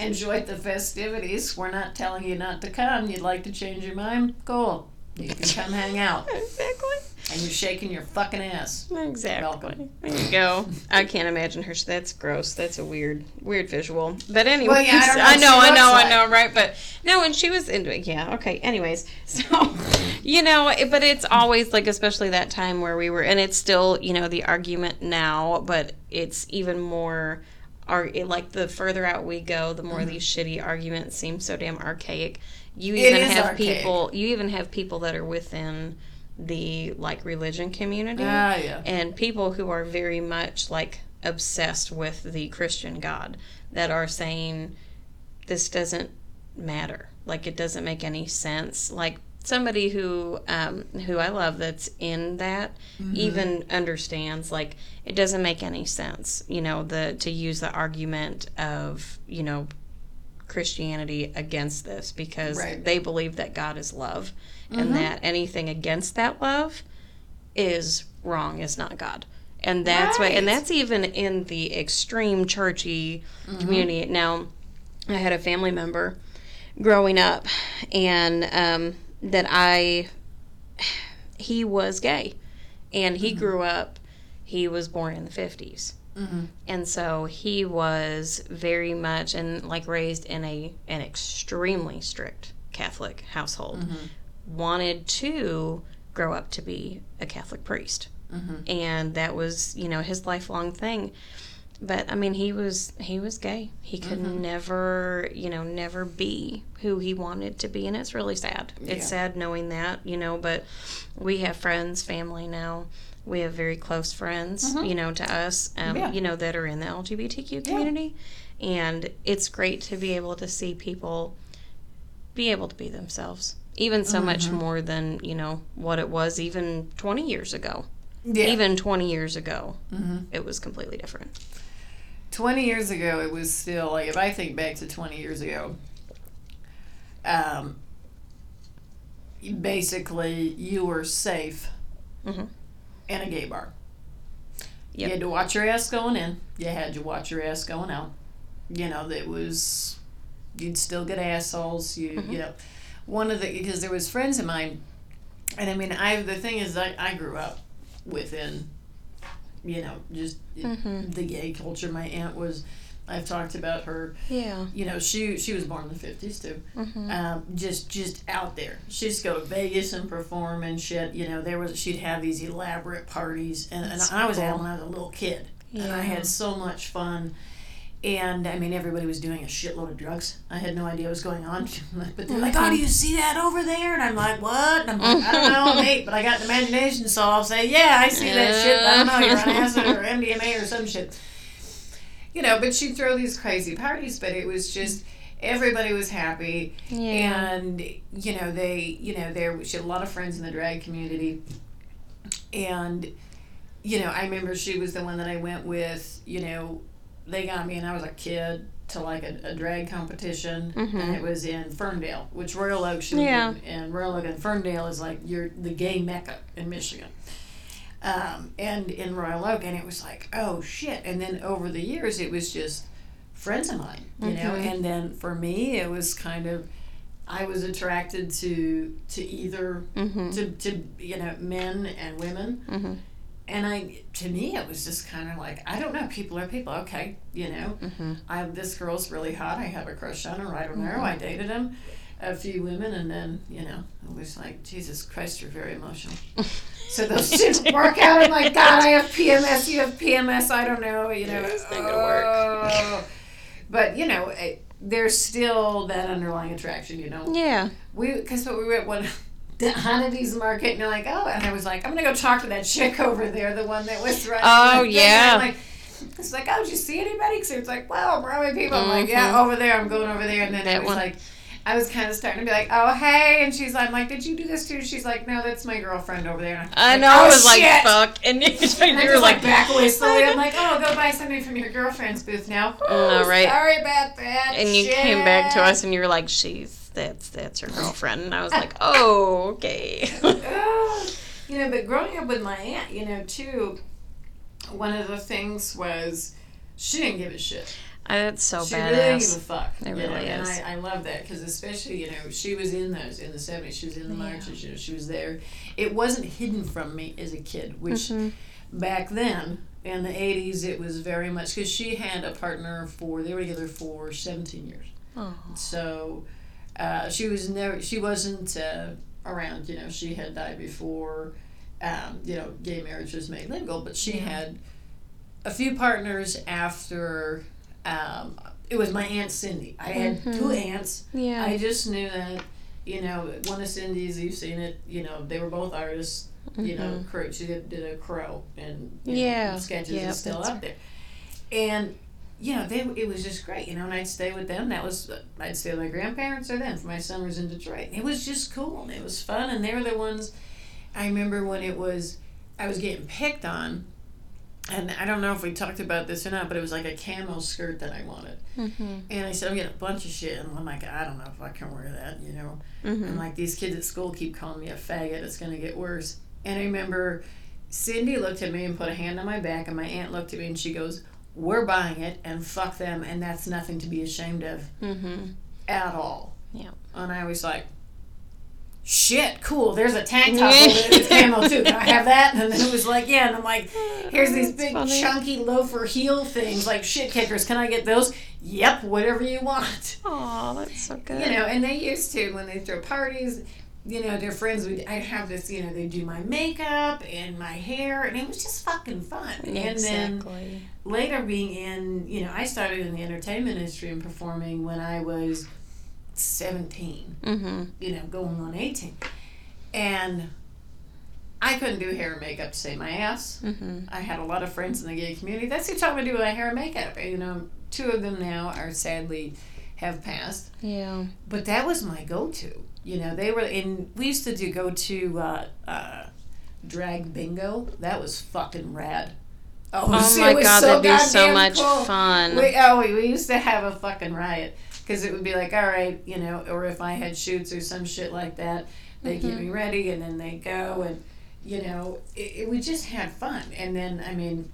Speaker 2: enjoyed the festivities, we're not telling you not to come. You'd like to change your mind? Cool. You can come hang out.
Speaker 1: Exactly.
Speaker 2: And you're shaking your fucking ass.
Speaker 1: Exactly.
Speaker 2: Welcome.
Speaker 1: There you go. I can't imagine her. That's gross. That's a weird, weird visual. But anyway,
Speaker 2: Well, yeah, I
Speaker 1: I know, I know,
Speaker 2: like.
Speaker 1: I know, right? But no, and she was into it. Yeah. Okay. Anyways, so you know, but it's always like, especially that time where we were, and it's still, you know, the argument now, but it's even more. Are like the further out we go, the more these shitty arguments seem so damn archaic. You
Speaker 2: Mm-hmm.
Speaker 1: Even have
Speaker 2: archaic.
Speaker 1: people. You even have people that are within the like religion community
Speaker 2: Ah, yeah.
Speaker 1: and people who are very much like obsessed with the Christian God that are saying this doesn't matter. Like it doesn't make any sense. Like somebody who um, who I love that's in that even understands like it doesn't make any sense. You know the to use the argument of you know Christianity against this because
Speaker 2: Right.
Speaker 1: they believe that God is love and that anything against that love is wrong, is not God. And that's why, and that's even in the extreme churchy community. Now, I had a family member growing up, and um, that I, he was gay, and he grew mm-hmm. up. He was born in the fifties,
Speaker 2: Mm-hmm.
Speaker 1: and so he was very much and like raised in a an extremely strict Catholic household. Mm-hmm. Wanted to grow up to be a Catholic priest, mm-hmm. and that was you know his lifelong thing. But I mean, he was he was gay. He could mm-hmm. never you know never be who he wanted to be, and it's really sad. It's sad knowing that you know. But we have friends, family now. We have very close friends, mm-hmm. you know, to us, um,
Speaker 2: Yeah.
Speaker 1: you know, that are in the LGBTQ community, and it's great to be able to see people be able to be themselves, even so much mm-hmm. more than you know what it was even twenty years ago.
Speaker 2: Yeah.
Speaker 1: Even twenty years ago, it was completely different.
Speaker 2: 20 years ago it was still like if i think back to 20 years ago um basically you were safe
Speaker 1: Mhm.
Speaker 2: in a gay bar. You had to watch your ass going in. You had to watch your ass going out. You know that was you'd still get assholes you you know. One of the because there was friends of mine and i mean i the thing is i, I grew up within you know just
Speaker 1: Mhm.
Speaker 2: the gay culture. My aunt was i've talked about her.
Speaker 1: Yeah.
Speaker 2: you know she she was born in the 50s too.
Speaker 1: Mhm.
Speaker 2: um, just just out there. She'd just go to vegas and perform and shit. You know there was she'd have these elaborate parties. And, and i was
Speaker 1: cool.
Speaker 2: when i was a little kid. And i had so much fun and I mean, everybody was doing a shitload of drugs. I had no idea what was going on. But they're oh like, oh, do you see that over there? And I'm like, what? And I'm like, I don't know, mate, but I got an imagination, so I'll say, yeah, I see that shit. I don't know, you're on acid or MDMA or some shit. You know, but she'd throw these crazy parties, but it was just, everybody was happy.
Speaker 1: Yeah.
Speaker 2: And, you know, they, you know, there, she had a lot of friends in the drag community. And, you know, I remember she was the one that I went with, you know, they got me and I was a kid to like a, a drag competition and
Speaker 1: Mhm.
Speaker 2: it was in Ferndale, which Royal Oak should
Speaker 1: Yeah.
Speaker 2: and, and Royal Oak and Ferndale is like your the gay mecca in Michigan. Um, and in Royal Oak and it was like, oh shit. And then over the years it was just friends of mine, you know,
Speaker 1: Mhm.
Speaker 2: and then for me it was kind of I was attracted to to either
Speaker 1: Mhm.
Speaker 2: to, to you know men and women
Speaker 1: Mhm.
Speaker 2: And I, to me, it was just kind of like I don't know. People are people, okay, you know.
Speaker 1: Mhm.
Speaker 2: I this girl's really hot. I have a crush on her. I don't know.
Speaker 1: Mm-hmm.
Speaker 2: I dated him, a few women, and then you know, it was like Jesus Christ, you're very emotional. So those didn't work out. I'm like, God, I have PMS. You have PMS. I don't know. You know,
Speaker 1: It's not gonna work.
Speaker 2: oh. But you know, it, there's still that underlying attraction. You know,
Speaker 1: Yeah.
Speaker 2: we because what we were at one Hannity's market and you're like, oh, and I was like, I'm gonna go talk to that chick over there, the one that was running.
Speaker 1: Oh, yeah.
Speaker 2: I'm like, it's like, oh, did you see anybody? Because it's like, well, how many people? I'm like, yeah, mm-hmm. over there. I'm going over there, and then
Speaker 1: That
Speaker 2: it was
Speaker 1: one.
Speaker 2: like. I was kind of starting to be like, oh hey, and she's like, I'm like, did you do this too? She's like, no, that's my girlfriend over there. And
Speaker 1: I
Speaker 2: like,
Speaker 1: know.
Speaker 2: oh,
Speaker 1: I was like, fuck. And you,
Speaker 2: And
Speaker 1: you were like,
Speaker 2: like back away slowly. I'm like, oh, go buy something from your girlfriend's booth now.
Speaker 1: Oh, right.
Speaker 2: Sorry about that.
Speaker 1: and you came back to us and you were like, she's that's that's her girlfriend." And I was like, "Oh, okay."
Speaker 2: you know, but growing up with my aunt, you know, too, one of the things was she didn't give a shit.
Speaker 1: Uh, That's so
Speaker 2: she really didn't give a fuck.
Speaker 1: It
Speaker 2: you know,
Speaker 1: really
Speaker 2: and
Speaker 1: is.
Speaker 2: I, I love that because especially you know she was in those in the seventies. She was in the
Speaker 1: Yeah.
Speaker 2: marches. You know, she was there. It wasn't hidden from me as a kid, which
Speaker 1: Mhm.
Speaker 2: back then in the eighties it was very much because she had a partner for they were together for seventeen years.
Speaker 1: Oh.
Speaker 2: So uh, she was never she wasn't uh, around. You know, she had died before. Um, you know, gay marriage was made legal, but she
Speaker 1: Yeah.
Speaker 2: had a few partners after. Um, it was my aunt Cindy. I had
Speaker 1: Mhm.
Speaker 2: two aunts.
Speaker 1: Yeah.
Speaker 2: I just knew that. You know, one of Cindy's, you've seen it. You know, they were both artists. You know,
Speaker 1: Mhm.
Speaker 2: crow. She did, did a crow and
Speaker 1: Yeah.
Speaker 2: know, sketches
Speaker 1: Yep,
Speaker 2: is still up there. And you know, they it was just great. You know, and I'd stay with them. That was I'd stay with my grandparents or them. For my son was in Detroit. It was just cool and it was fun. And they were the ones. I remember when it was I was getting picked on. And I don't know if we talked about this or not, but it was like a camo skirt that I wanted.
Speaker 1: Mhm.
Speaker 2: And I said, I'm getting a bunch of shit. And I'm like, I don't know if I can wear that, you know.
Speaker 1: Mhm.
Speaker 2: And like these kids at school keep calling me a faggot. It's going to get worse. And I remember Cindy looked at me and put a hand on my back, and my aunt looked at me and she goes, We're buying it and fuck them. And that's nothing to be ashamed of
Speaker 1: Mhm.
Speaker 2: at all.
Speaker 1: Yeah.
Speaker 2: And I was like, Shit, cool. There's a tank top over there that's camo too. Can I have that? And then it was like, yeah. And I'm like, here's these
Speaker 1: That's
Speaker 2: big
Speaker 1: funny.
Speaker 2: chunky loafer heel things like shit kickers. Can I get those? Yep, whatever you want.
Speaker 1: Oh, that's so good.
Speaker 2: You know, and they used to when they throw parties. You know, their friends would. I have this. You know, they do my makeup and my hair, and it was just fucking fun. And then
Speaker 1: exactly.
Speaker 2: later, being in, you know, I started in the entertainment industry and performing when I was seventeen.
Speaker 1: Mhm.
Speaker 2: You know, going on eighteen, and I couldn't do hair and makeup to save my ass.
Speaker 1: Mhm.
Speaker 2: I had a lot of friends in the gay community. That's who taught me to do my hair and makeup. You know, two of them now are sadly have passed.
Speaker 1: Yeah.
Speaker 2: But that was my go-to. You know, they were in. We used to do go to uh, uh, drag bingo. That was fucking rad.
Speaker 1: Oh
Speaker 2: it
Speaker 1: my god, that'd be so much
Speaker 2: cool.
Speaker 1: fun.
Speaker 2: We, oh, we, we used to have a fucking riot because it would be like, all right, you know, or if I had shoots or some shit like that, they would get me ready and then they go and, you know, it, it, we just had fun. And then, I mean,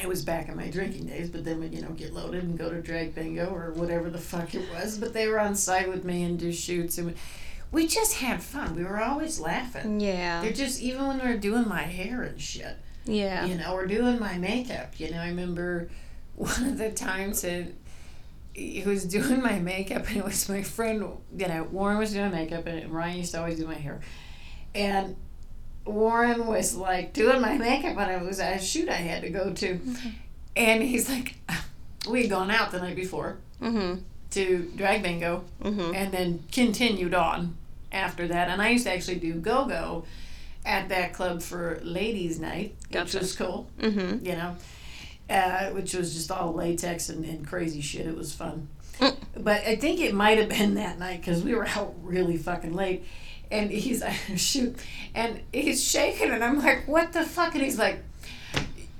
Speaker 2: it was back in my drinking days, but then we'd, you know, get loaded and go to drag bingo or whatever the fuck it was. But they were on site with me and do shoots and we, just had fun. We were always laughing.
Speaker 1: Yeah.
Speaker 2: They're just, even when we were doing my hair and shit
Speaker 1: Yeah.
Speaker 2: you know, or doing my makeup. You know, I remember one of the times that he was doing my makeup, and it was my friend. You know, Warren was doing makeup, and Ryan used to always do my hair, and. Warren was like doing my makeup when I was at a shoot I had to go to, and he's like, we had gone out the night before
Speaker 1: Mhm.
Speaker 2: to drag bingo,
Speaker 1: Mhm.
Speaker 2: and then continued on after that. And I used to actually do go go at that club for ladies' night,
Speaker 1: Gotcha.
Speaker 2: which was cool,
Speaker 1: Mhm.
Speaker 2: you know, uh, which was just all latex and, and crazy shit. It was fun.
Speaker 1: Mm.
Speaker 2: But I think it might have been that night because we were out really fucking late. And he's like, shoot. And he's shaking, and I'm like, what the fuck? And he's like,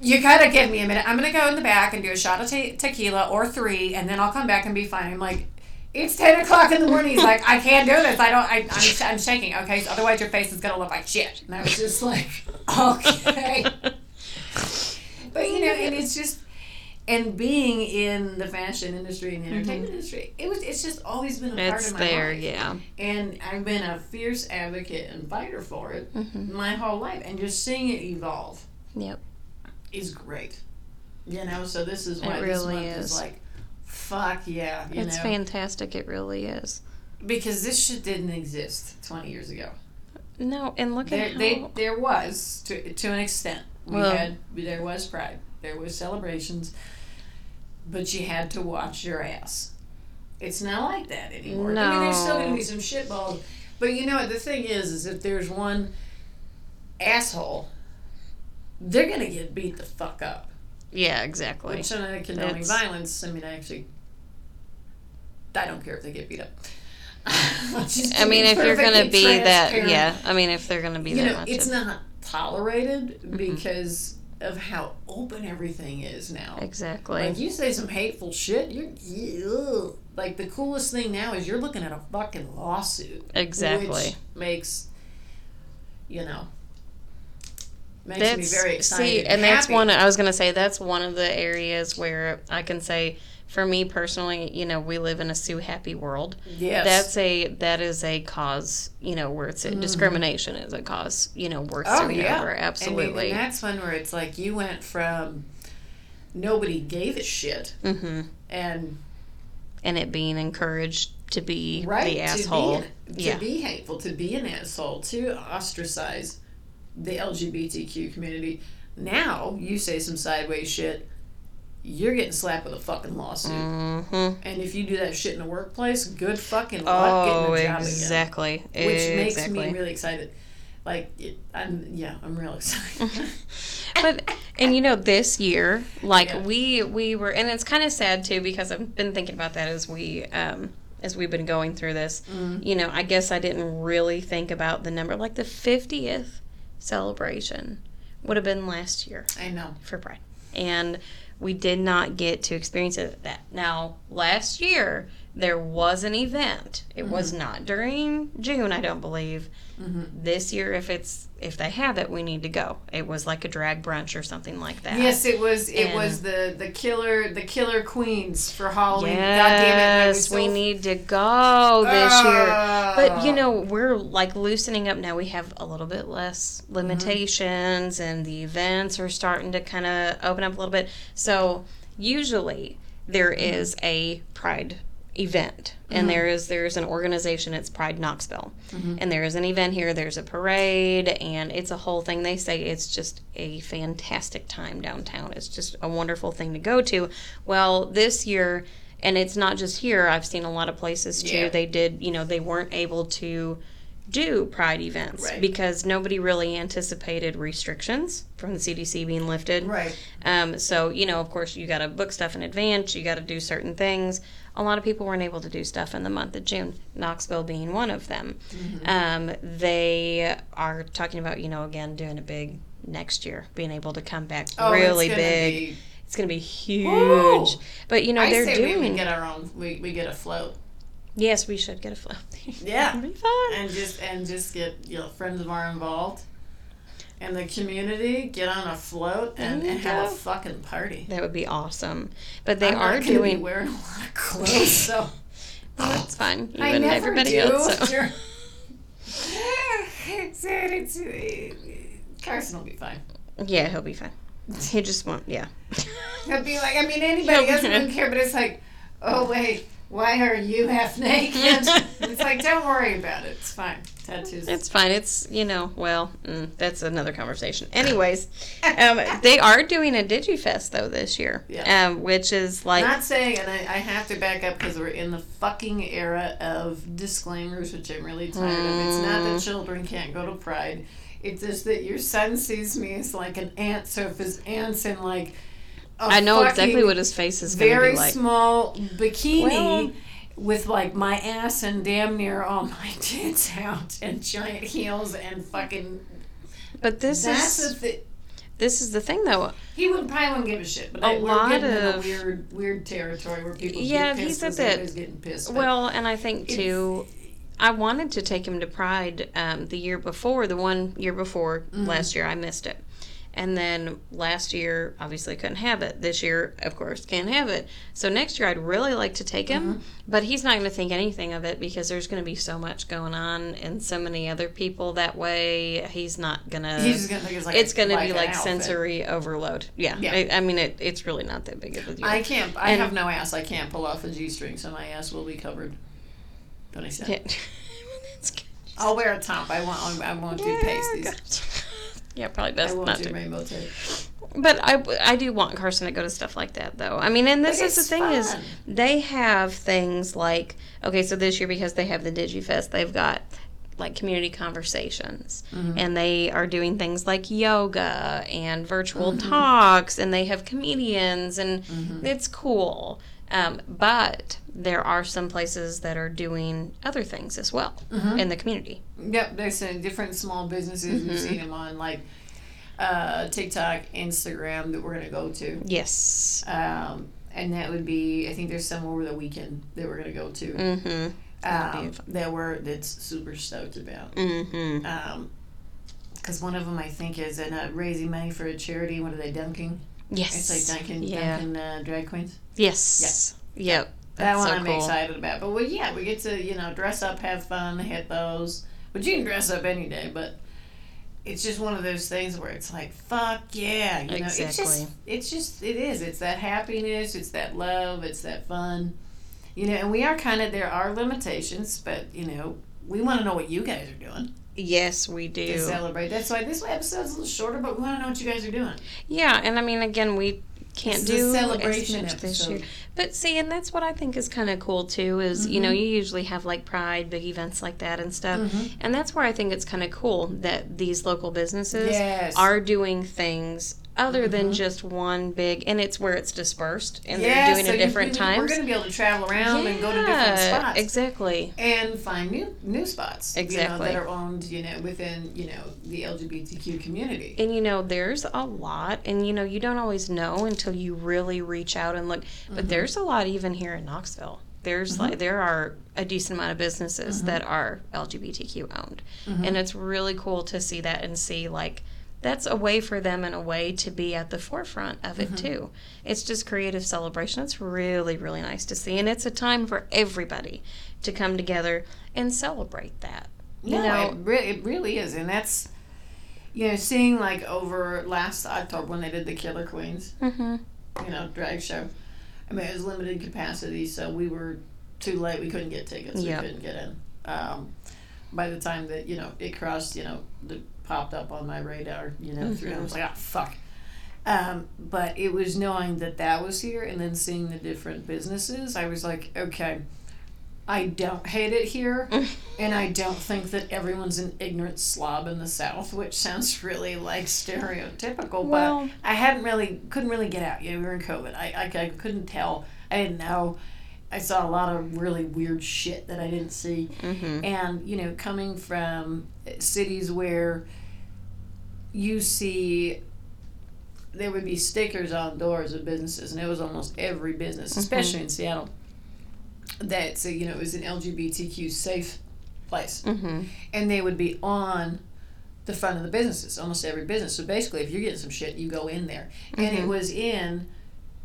Speaker 2: you gotta give me a minute. I'm gonna go in the back and do a shot of te- tequila or three, and then I'll come back and be fine. I'm like, it's ten o'clock in the morning. He's like, I can't do this. I don't. I, I'm, sh- I'm shaking. Okay, so otherwise your face is gonna look like shit. And I was just like, okay. But you know, and it's just, and being in the fashion industry and the entertainment industry, it was. It's just always been a part
Speaker 1: Mm-hmm. It's
Speaker 2: of my
Speaker 1: there,
Speaker 2: life.
Speaker 1: yeah.
Speaker 2: And I've been a fierce advocate and fighter for it
Speaker 1: Mhm.
Speaker 2: my whole life, and just seeing it evolve
Speaker 1: Yep.
Speaker 2: is great. You know, so this is
Speaker 1: It
Speaker 2: why this
Speaker 1: really
Speaker 2: month is.
Speaker 1: is.
Speaker 2: like, fuck yeah,
Speaker 1: It's
Speaker 2: know,
Speaker 1: fantastic. It really is.
Speaker 2: because this shit didn't exist twenty years ago.
Speaker 1: No, and look
Speaker 2: There,
Speaker 1: at how.
Speaker 2: they, there was to to an extent. We
Speaker 1: Well-
Speaker 2: had there was pride, there was celebrations, but you had to watch your ass. It's not like that anymore. I mean, there's still going to be some shitballs, but you know what? The thing is, is if there's one asshole, they're going to get beat the fuck up.
Speaker 1: Yeah, exactly.
Speaker 2: Which I'm not condoning
Speaker 1: It's-
Speaker 2: violence. I mean, I actually, I don't care if they get beat up.
Speaker 1: I mean, if you're gonna be that, yeah. I mean, if they're gonna be
Speaker 2: you
Speaker 1: that
Speaker 2: know,
Speaker 1: much,
Speaker 2: it's
Speaker 1: of-
Speaker 2: not tolerated
Speaker 1: Mm-hmm.
Speaker 2: because of how open everything is now.
Speaker 1: Exactly.
Speaker 2: Like you say some hateful shit, you're ugh. like the coolest thing now is you're looking at a fucking lawsuit.
Speaker 1: Exactly.
Speaker 2: Which makes you know makes
Speaker 1: that's
Speaker 2: me very excited.
Speaker 1: see, and that's one. I was gonna say that's one of the areas where I can say, for me personally, you know, we live in a sue happy world.
Speaker 2: Yes.
Speaker 1: That's a that is a cause, you know, where it's a discrimination is a cause, you know, worth
Speaker 2: oh yeah,
Speaker 1: over. Absolutely.
Speaker 2: and that's one where it's like you went from nobody gave a shit
Speaker 1: mm-hmm.
Speaker 2: and
Speaker 1: And it being encouraged to be
Speaker 2: right
Speaker 1: the asshole.
Speaker 2: to be, to
Speaker 1: yeah.
Speaker 2: be hateful, to be an asshole, to ostracize the LGBTQ community. Now you say some sideways shit, you're getting slapped with a fucking lawsuit.
Speaker 1: Mm-hmm.
Speaker 2: And if you do that shit in the workplace, good fucking luck
Speaker 1: Oh,
Speaker 2: getting a job
Speaker 1: exactly.
Speaker 2: again. Exactly. Which makes
Speaker 1: exactly.
Speaker 2: me really excited. Like, it, I'm yeah, I'm real excited.
Speaker 1: but and you know this year like
Speaker 2: Yeah.
Speaker 1: we we were and it's kind of sad too because i've been thinking about that as we um as we've been going through this
Speaker 2: Mm-hmm.
Speaker 1: you know i guess i didn't really think about the number like the 50th celebration would have been last year
Speaker 2: I know.
Speaker 1: for pride and we did not get to experience it that now last year there was an event it
Speaker 2: Mm-hmm.
Speaker 1: was not during june i don't believe this year if it's if they have it we need to go it was like a drag brunch or something like that
Speaker 2: Yes, it was. It
Speaker 1: And-
Speaker 2: was the the killer the killer queens for Halloween. God damn it!
Speaker 1: Yes,
Speaker 2: so
Speaker 1: we need to go this year. But you know, we're like loosening up now. We have a little bit less
Speaker 2: Mm-hmm.
Speaker 1: limitations, and the events are starting to kind of open up a little bit. So usually there
Speaker 2: Mm-hmm.
Speaker 1: is a Pride event, and there is there's an organization. It's Pride Knoxville,
Speaker 2: Mm-hmm.
Speaker 1: and there is an event here. There's a parade, and it's a whole thing. They say it's just a fantastic time downtown. It's just a wonderful thing to go to. Well, this year and it's not just here i've seen a lot of places too
Speaker 2: Yeah.
Speaker 1: they did you know they weren't able to do pride events
Speaker 2: Right.
Speaker 1: because nobody really anticipated restrictions from the cdc being lifted
Speaker 2: Right.
Speaker 1: um, so you know of course you got to book stuff in advance you got to do certain things a lot of people weren't able to do stuff in the month of june knoxville being one of them
Speaker 2: Mm-hmm.
Speaker 1: um, they are talking about you know again doing a big next year being able to come back
Speaker 2: Oh,
Speaker 1: really big
Speaker 2: be-
Speaker 1: it's going to be huge but you know
Speaker 2: I
Speaker 1: they're
Speaker 2: say
Speaker 1: doing
Speaker 2: we, we get our own. We, we get a float.
Speaker 1: Yes, we should get a float.
Speaker 2: Yeah.
Speaker 1: Be fun.
Speaker 2: and just and just get you know friends of our involved and the community get on a float and, and have
Speaker 1: go.
Speaker 2: a fucking party.
Speaker 1: That would be awesome. But they
Speaker 2: I'm
Speaker 1: are
Speaker 2: not gonna
Speaker 1: doing.
Speaker 2: be wearing a lot of clothes, so
Speaker 1: Well, that's fine. You
Speaker 2: I
Speaker 1: and
Speaker 2: never
Speaker 1: everybody
Speaker 2: do.
Speaker 1: else. So.
Speaker 2: it's, it's, it's, Carson will be fine.
Speaker 1: Yeah, he'll be fine. He just won't. Yeah.
Speaker 2: He'll be like, I mean, anybody else wouldn't care, but it's like, oh wait, why are you half naked? it's like, don't worry about it. It's fine. Tattoos.
Speaker 1: It's fine. It's you know. Well, mm, that's another conversation. Anyways, um, they are doing a DigiFest though this year.
Speaker 2: Yeah.
Speaker 1: Um, which is like.
Speaker 2: not saying, and I, I have to back up because we're in the fucking era of disclaimers, which I'm really tired of. It's not that children can't go to Pride. It's just that your son sees me as like an aunt, so if his aunt's in like a
Speaker 1: I know exactly what his face is going to
Speaker 2: very
Speaker 1: be like.
Speaker 2: small bikini
Speaker 1: Well-
Speaker 2: with like my ass and damn near all my tits out and giant heels and fucking.
Speaker 1: But this
Speaker 2: That's
Speaker 1: is
Speaker 2: the thing.
Speaker 1: this is the thing though.
Speaker 2: He would probably wouldn't give a shit, but
Speaker 1: A
Speaker 2: I,
Speaker 1: lot
Speaker 2: we're getting in a
Speaker 1: of-
Speaker 2: weird, weird territory where people
Speaker 1: Yeah,
Speaker 2: get
Speaker 1: he's
Speaker 2: pissed
Speaker 1: a
Speaker 2: because
Speaker 1: bit-
Speaker 2: getting pissed.
Speaker 1: Well, and I think too, I wanted to take him to Pride um, the year before, the one year before
Speaker 2: Mm-hmm.
Speaker 1: last year. I missed it. And then last year, obviously couldn't have it. This year, of course, can't have it. So next year, I'd really like to take him,
Speaker 2: Mm-hmm.
Speaker 1: but he's not going to think anything of it because there's going to be so much going on and so many other people that way. He's not going to.
Speaker 2: he's just gonna think it's like
Speaker 1: It's going to be like sensory overload. Yeah,
Speaker 2: Yeah.
Speaker 1: I, I mean, it, it's really not that big of a deal.
Speaker 2: I can't. I
Speaker 1: And-
Speaker 2: have no ass. I can't pull off a g string, so my ass will be covered. Twenty cents.
Speaker 1: Yeah. That's.
Speaker 2: I'll wear a top. I won't. I won't do pasties.
Speaker 1: pasties. Yeah, probably
Speaker 2: I
Speaker 1: best
Speaker 2: won't
Speaker 1: not
Speaker 2: do
Speaker 1: to.
Speaker 2: rainbow tape.
Speaker 1: But I, I do want Carson to go to stuff like that, though. I mean, and this
Speaker 2: But
Speaker 1: is the
Speaker 2: it's
Speaker 1: thing is they have things like okay, so this year because they have the DigiFest, they've got like community conversations,
Speaker 2: Mm-hmm.
Speaker 1: and they are doing things like yoga and virtual
Speaker 2: Mm-hmm.
Speaker 1: talks, and they have comedians, and
Speaker 2: Mm-hmm.
Speaker 1: it's cool. Um, but there are some places that are doing other things as well
Speaker 2: Mm-hmm.
Speaker 1: in the community.
Speaker 2: Yep, there's some different small businesses. We've
Speaker 1: Mm-hmm.
Speaker 2: seen them on like uh, TikTok, Instagram that we're gonna go to.
Speaker 1: Yes.
Speaker 2: Um, and that would be I think there's some over the weekend that we're gonna go to.
Speaker 1: Mm-hmm.
Speaker 2: Um, that we're that's super stoked about.
Speaker 1: Mm-hmm.
Speaker 2: Um, because one of them I think is in, uh, raising money for a charity. What are they dunking?
Speaker 1: Yes.
Speaker 2: It's like dunking,
Speaker 1: Yeah.
Speaker 2: Duncan uh, drag queens.
Speaker 1: Yes. Yes. Yep.
Speaker 2: That
Speaker 1: That's
Speaker 2: one
Speaker 1: so
Speaker 2: I'm
Speaker 1: cool.
Speaker 2: excited about. But well, yeah, we get to you know dress up, have fun, hit those. But you can dress up any day. But it's just one of those things where it's like, fuck yeah, you know. It's just,
Speaker 1: Exactly.
Speaker 2: it's just, it is. It's that happiness. It's that love. It's that fun. You know, and we are kind of there are limitations, but you know, we want to know what you guys are doing
Speaker 1: Yes, we do.
Speaker 2: to celebrate. That's why this episode's a little shorter, but we want to know what you guys are doing.
Speaker 1: Yeah, and I mean, again, we can't do
Speaker 2: celebration
Speaker 1: as much this year. But see, and that's what I think is kind of cool too. Is you know
Speaker 2: Mhm.
Speaker 1: you usually have like Pride, big events like that and stuff,
Speaker 2: Mhm.
Speaker 1: and that's where I think it's kind of cool that these local businesses
Speaker 2: Yes.
Speaker 1: are doing things other than
Speaker 2: Mhm.
Speaker 1: just one big, and it's where it's dispersed and
Speaker 2: Yeah,
Speaker 1: they're doing
Speaker 2: so
Speaker 1: it different times.
Speaker 2: We're going to be able to travel around and go to different
Speaker 1: Yeah,
Speaker 2: spots.
Speaker 1: Exactly.
Speaker 2: and find new new spots you know,
Speaker 1: Exactly.
Speaker 2: that are owned you know within you know the LGBTQ community.
Speaker 1: And you know, there's a lot, and you know, you don't always know until you really reach out and look. But
Speaker 2: Mhm.
Speaker 1: there's a lot even here in Knoxville. There's like there are a decent amount of businesses
Speaker 2: Mhm.
Speaker 1: that are LGBTQ owned,
Speaker 2: Mhm.
Speaker 1: and it's really cool to see that and see like that's a way for them in a way to be at the forefront of it
Speaker 2: Mhm.
Speaker 1: too. It's just creative celebration. It's really really nice to see, and it's a time for everybody to come together and celebrate that. You
Speaker 2: no,
Speaker 1: know,
Speaker 2: it, re- it really is, and that's you know seeing like over last October when they did the Killer Queens,
Speaker 1: hmm
Speaker 2: you know, drag show. I mean, it was limited capacity, so we were too late. We couldn't get tickets.
Speaker 1: Yep.
Speaker 2: We couldn't get in. Um, by the time that you know it crossed, you know, the popped up on my radar, you know, through, I was like, ah, fuck. Um, but it was knowing that that was here, and then seeing the different businesses. I was like, okay, I don't hate it here, and I don't think that everyone's an ignorant slob in the South, which sounds really like stereotypical.
Speaker 1: Well-
Speaker 2: but I hadn't really, couldn't really get out. You know, we were in COVID. I, I, I couldn't tell. I didn't know. I saw a lot of really weird shit that I didn't see.
Speaker 1: hmm
Speaker 2: And, you know, coming from cities where you see there would be stickers on doors of businesses, and it was almost every business, especially in Seattle, that so you know it was an LGBTQ safe place,
Speaker 1: hmm
Speaker 2: and they would be on the front of the businesses, almost every business. So basically, if you're getting some shit, you go in there, and it
Speaker 1: Mhm.
Speaker 2: was in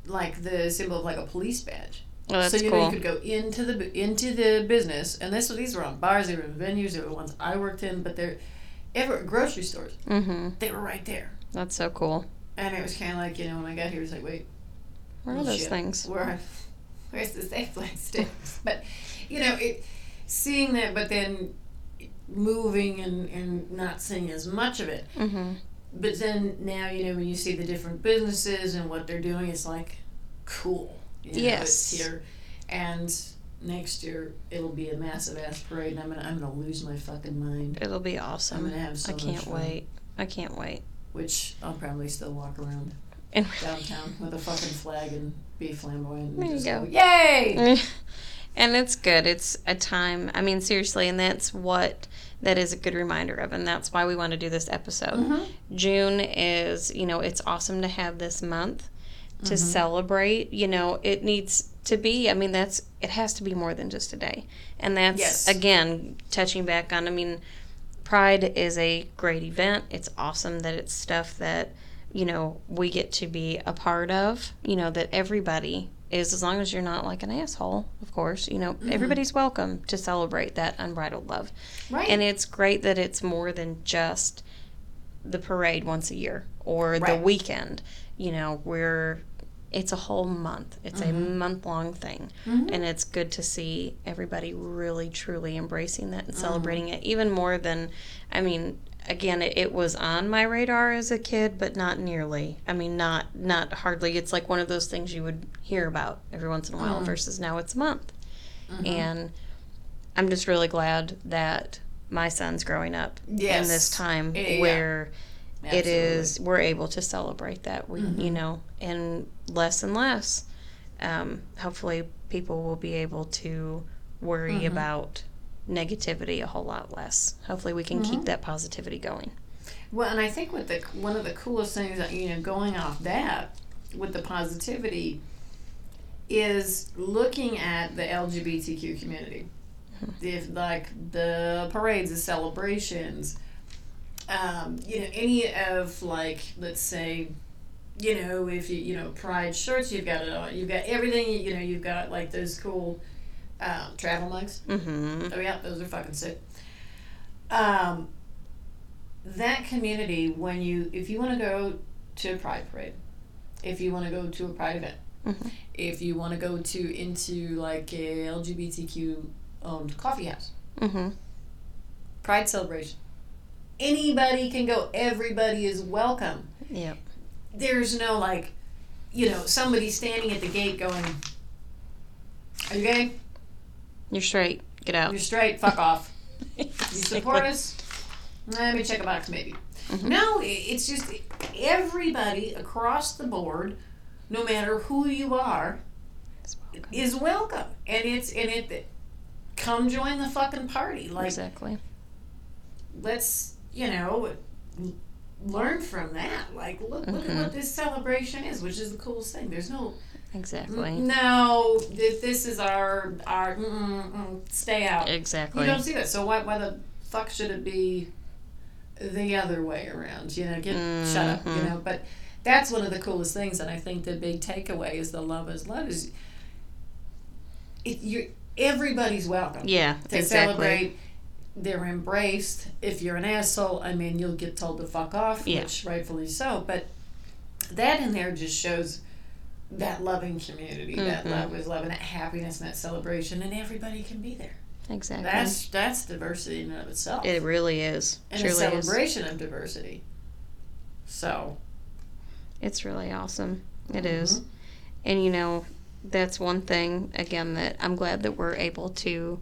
Speaker 2: like the symbol of like a police badge.
Speaker 1: Oh, that's
Speaker 2: so you
Speaker 1: cool.
Speaker 2: know you could go into the into the business, and this these were on bars, they were in venues, they were the ones I worked in, but they're ever grocery stores.
Speaker 1: hmm
Speaker 2: They were right there,
Speaker 1: That's so cool.
Speaker 2: and it was kind of like you know when I got here, it was like wait,
Speaker 1: Where are those
Speaker 2: shit,
Speaker 1: things?
Speaker 2: Where, where's the safe place? to-" but you know it, seeing that, but then moving and and not seeing as much of it.
Speaker 1: hmm
Speaker 2: But then now you know when you see the different businesses and what they're doing, it's like cool. You know,
Speaker 1: Yes.
Speaker 2: it's here, and next year it'll be a massive ass parade, and I'm gonna I'm gonna lose my fucking mind.
Speaker 1: It'll be awesome.
Speaker 2: I'm gonna have so
Speaker 1: I can't
Speaker 2: fun.
Speaker 1: wait. I can't wait.
Speaker 2: Which I'll probably still walk around
Speaker 1: And
Speaker 2: downtown with a fucking flag and be flamboyant and
Speaker 1: There you
Speaker 2: just
Speaker 1: go.
Speaker 2: go, yay!
Speaker 1: and it's good. It's a time. I mean, seriously, and that's what that is a good reminder of, and that's why we want to do this episode.
Speaker 2: Mhm.
Speaker 1: June is, you know, it's awesome to have this month to
Speaker 2: Mhm.
Speaker 1: celebrate. You know, it needs to be. I mean, that's it has to be more than just a day, and that's
Speaker 2: Yes.
Speaker 1: again touching back on. I mean, Pride is a great event. It's awesome that it's stuff that you know we get to be a part of. You know that everybody is as long as you're not like an asshole, of course. You know
Speaker 2: Mhm.
Speaker 1: everybody's welcome to celebrate that unbridled love,
Speaker 2: Right.
Speaker 1: and it's great that it's more than just the parade once a year or the weekend. You know, we're it's a whole month. It's a
Speaker 2: Mhm.
Speaker 1: month long thing.
Speaker 2: Mhm.
Speaker 1: And it's good to see everybody really truly embracing that and
Speaker 2: Mhm.
Speaker 1: celebrating it even more than I mean, again, it, it was on my radar as a kid, but not nearly. I mean, not not hardly. It's like one of those things you would hear about every once in a while
Speaker 2: Mhm.
Speaker 1: versus now it's a month.
Speaker 2: Mhm.
Speaker 1: And I'm just really glad that my son's growing up in this time
Speaker 2: Yeah.
Speaker 1: where it is we're able to celebrate that we
Speaker 2: Mhm.
Speaker 1: you know and less and less um, hopefully people will be able to worry
Speaker 2: Mhm.
Speaker 1: about negativity a whole lot less hopefully we can keep
Speaker 2: Mhm.
Speaker 1: that positivity going
Speaker 2: Well, and I think with the one of the coolest things that you know, going off that with the positivity, is looking at the LGBTQ community. If like the parades, the celebrations, um, you know, any of like let's say, you know, if you you know pride shirts, you've got it on. You've got everything. You know, you've got like those cool um, travel mugs.
Speaker 1: Mm-hmm.
Speaker 2: Oh yeah, those are fucking sick. Um, that community, when you, if you want to go to a pride parade, if you want to go to a pride event,
Speaker 1: Mhm.
Speaker 2: if you want to go to into like a LGBTQ owned coffee house,
Speaker 1: Mm-hmm.
Speaker 2: pride celebration, anybody can go. Everybody is welcome.
Speaker 1: Yeah.
Speaker 2: There's no like, you know, somebody standing at the gate going, "Are you gay?
Speaker 1: You're straight. Get out.
Speaker 2: You're straight. Fuck off." You support us? Let me check a box, maybe.
Speaker 1: Mhm.
Speaker 2: No, it's just everybody across the board, no matter who you are, is welcome, and it's and it. Come join the fucking party. Like,
Speaker 1: exactly.
Speaker 2: let's you know, learn from that. Like, look look at what this celebration is, which is the coolest thing. There's no
Speaker 1: Exactly.
Speaker 2: no. This, this is our our mm, mm, stay out.
Speaker 1: Exactly.
Speaker 2: You don't see that. So why why the fuck should it be the other way around? You know, get shut up. You
Speaker 1: Mhm.
Speaker 2: know, but that's one of the coolest things, and I think the big takeaway is the love is love is it, you're everybody's welcome
Speaker 1: Yeah.
Speaker 2: to
Speaker 1: exactly.
Speaker 2: celebrate. They're embraced. If you're an asshole, I mean, you'll get told to fuck off,
Speaker 1: Yeah.
Speaker 2: which rightfully so. But that in there just shows that loving community, that
Speaker 1: Mhm.
Speaker 2: love is love, and that happiness and that celebration, and everybody can be there.
Speaker 1: Exactly.
Speaker 2: That's that's diversity in and of itself,
Speaker 1: it really is.
Speaker 2: and a
Speaker 1: Truly is.
Speaker 2: celebration of diversity. So
Speaker 1: It's really awesome. It is.
Speaker 2: Mhm.
Speaker 1: And you know, that's one thing again that I'm glad that we're able to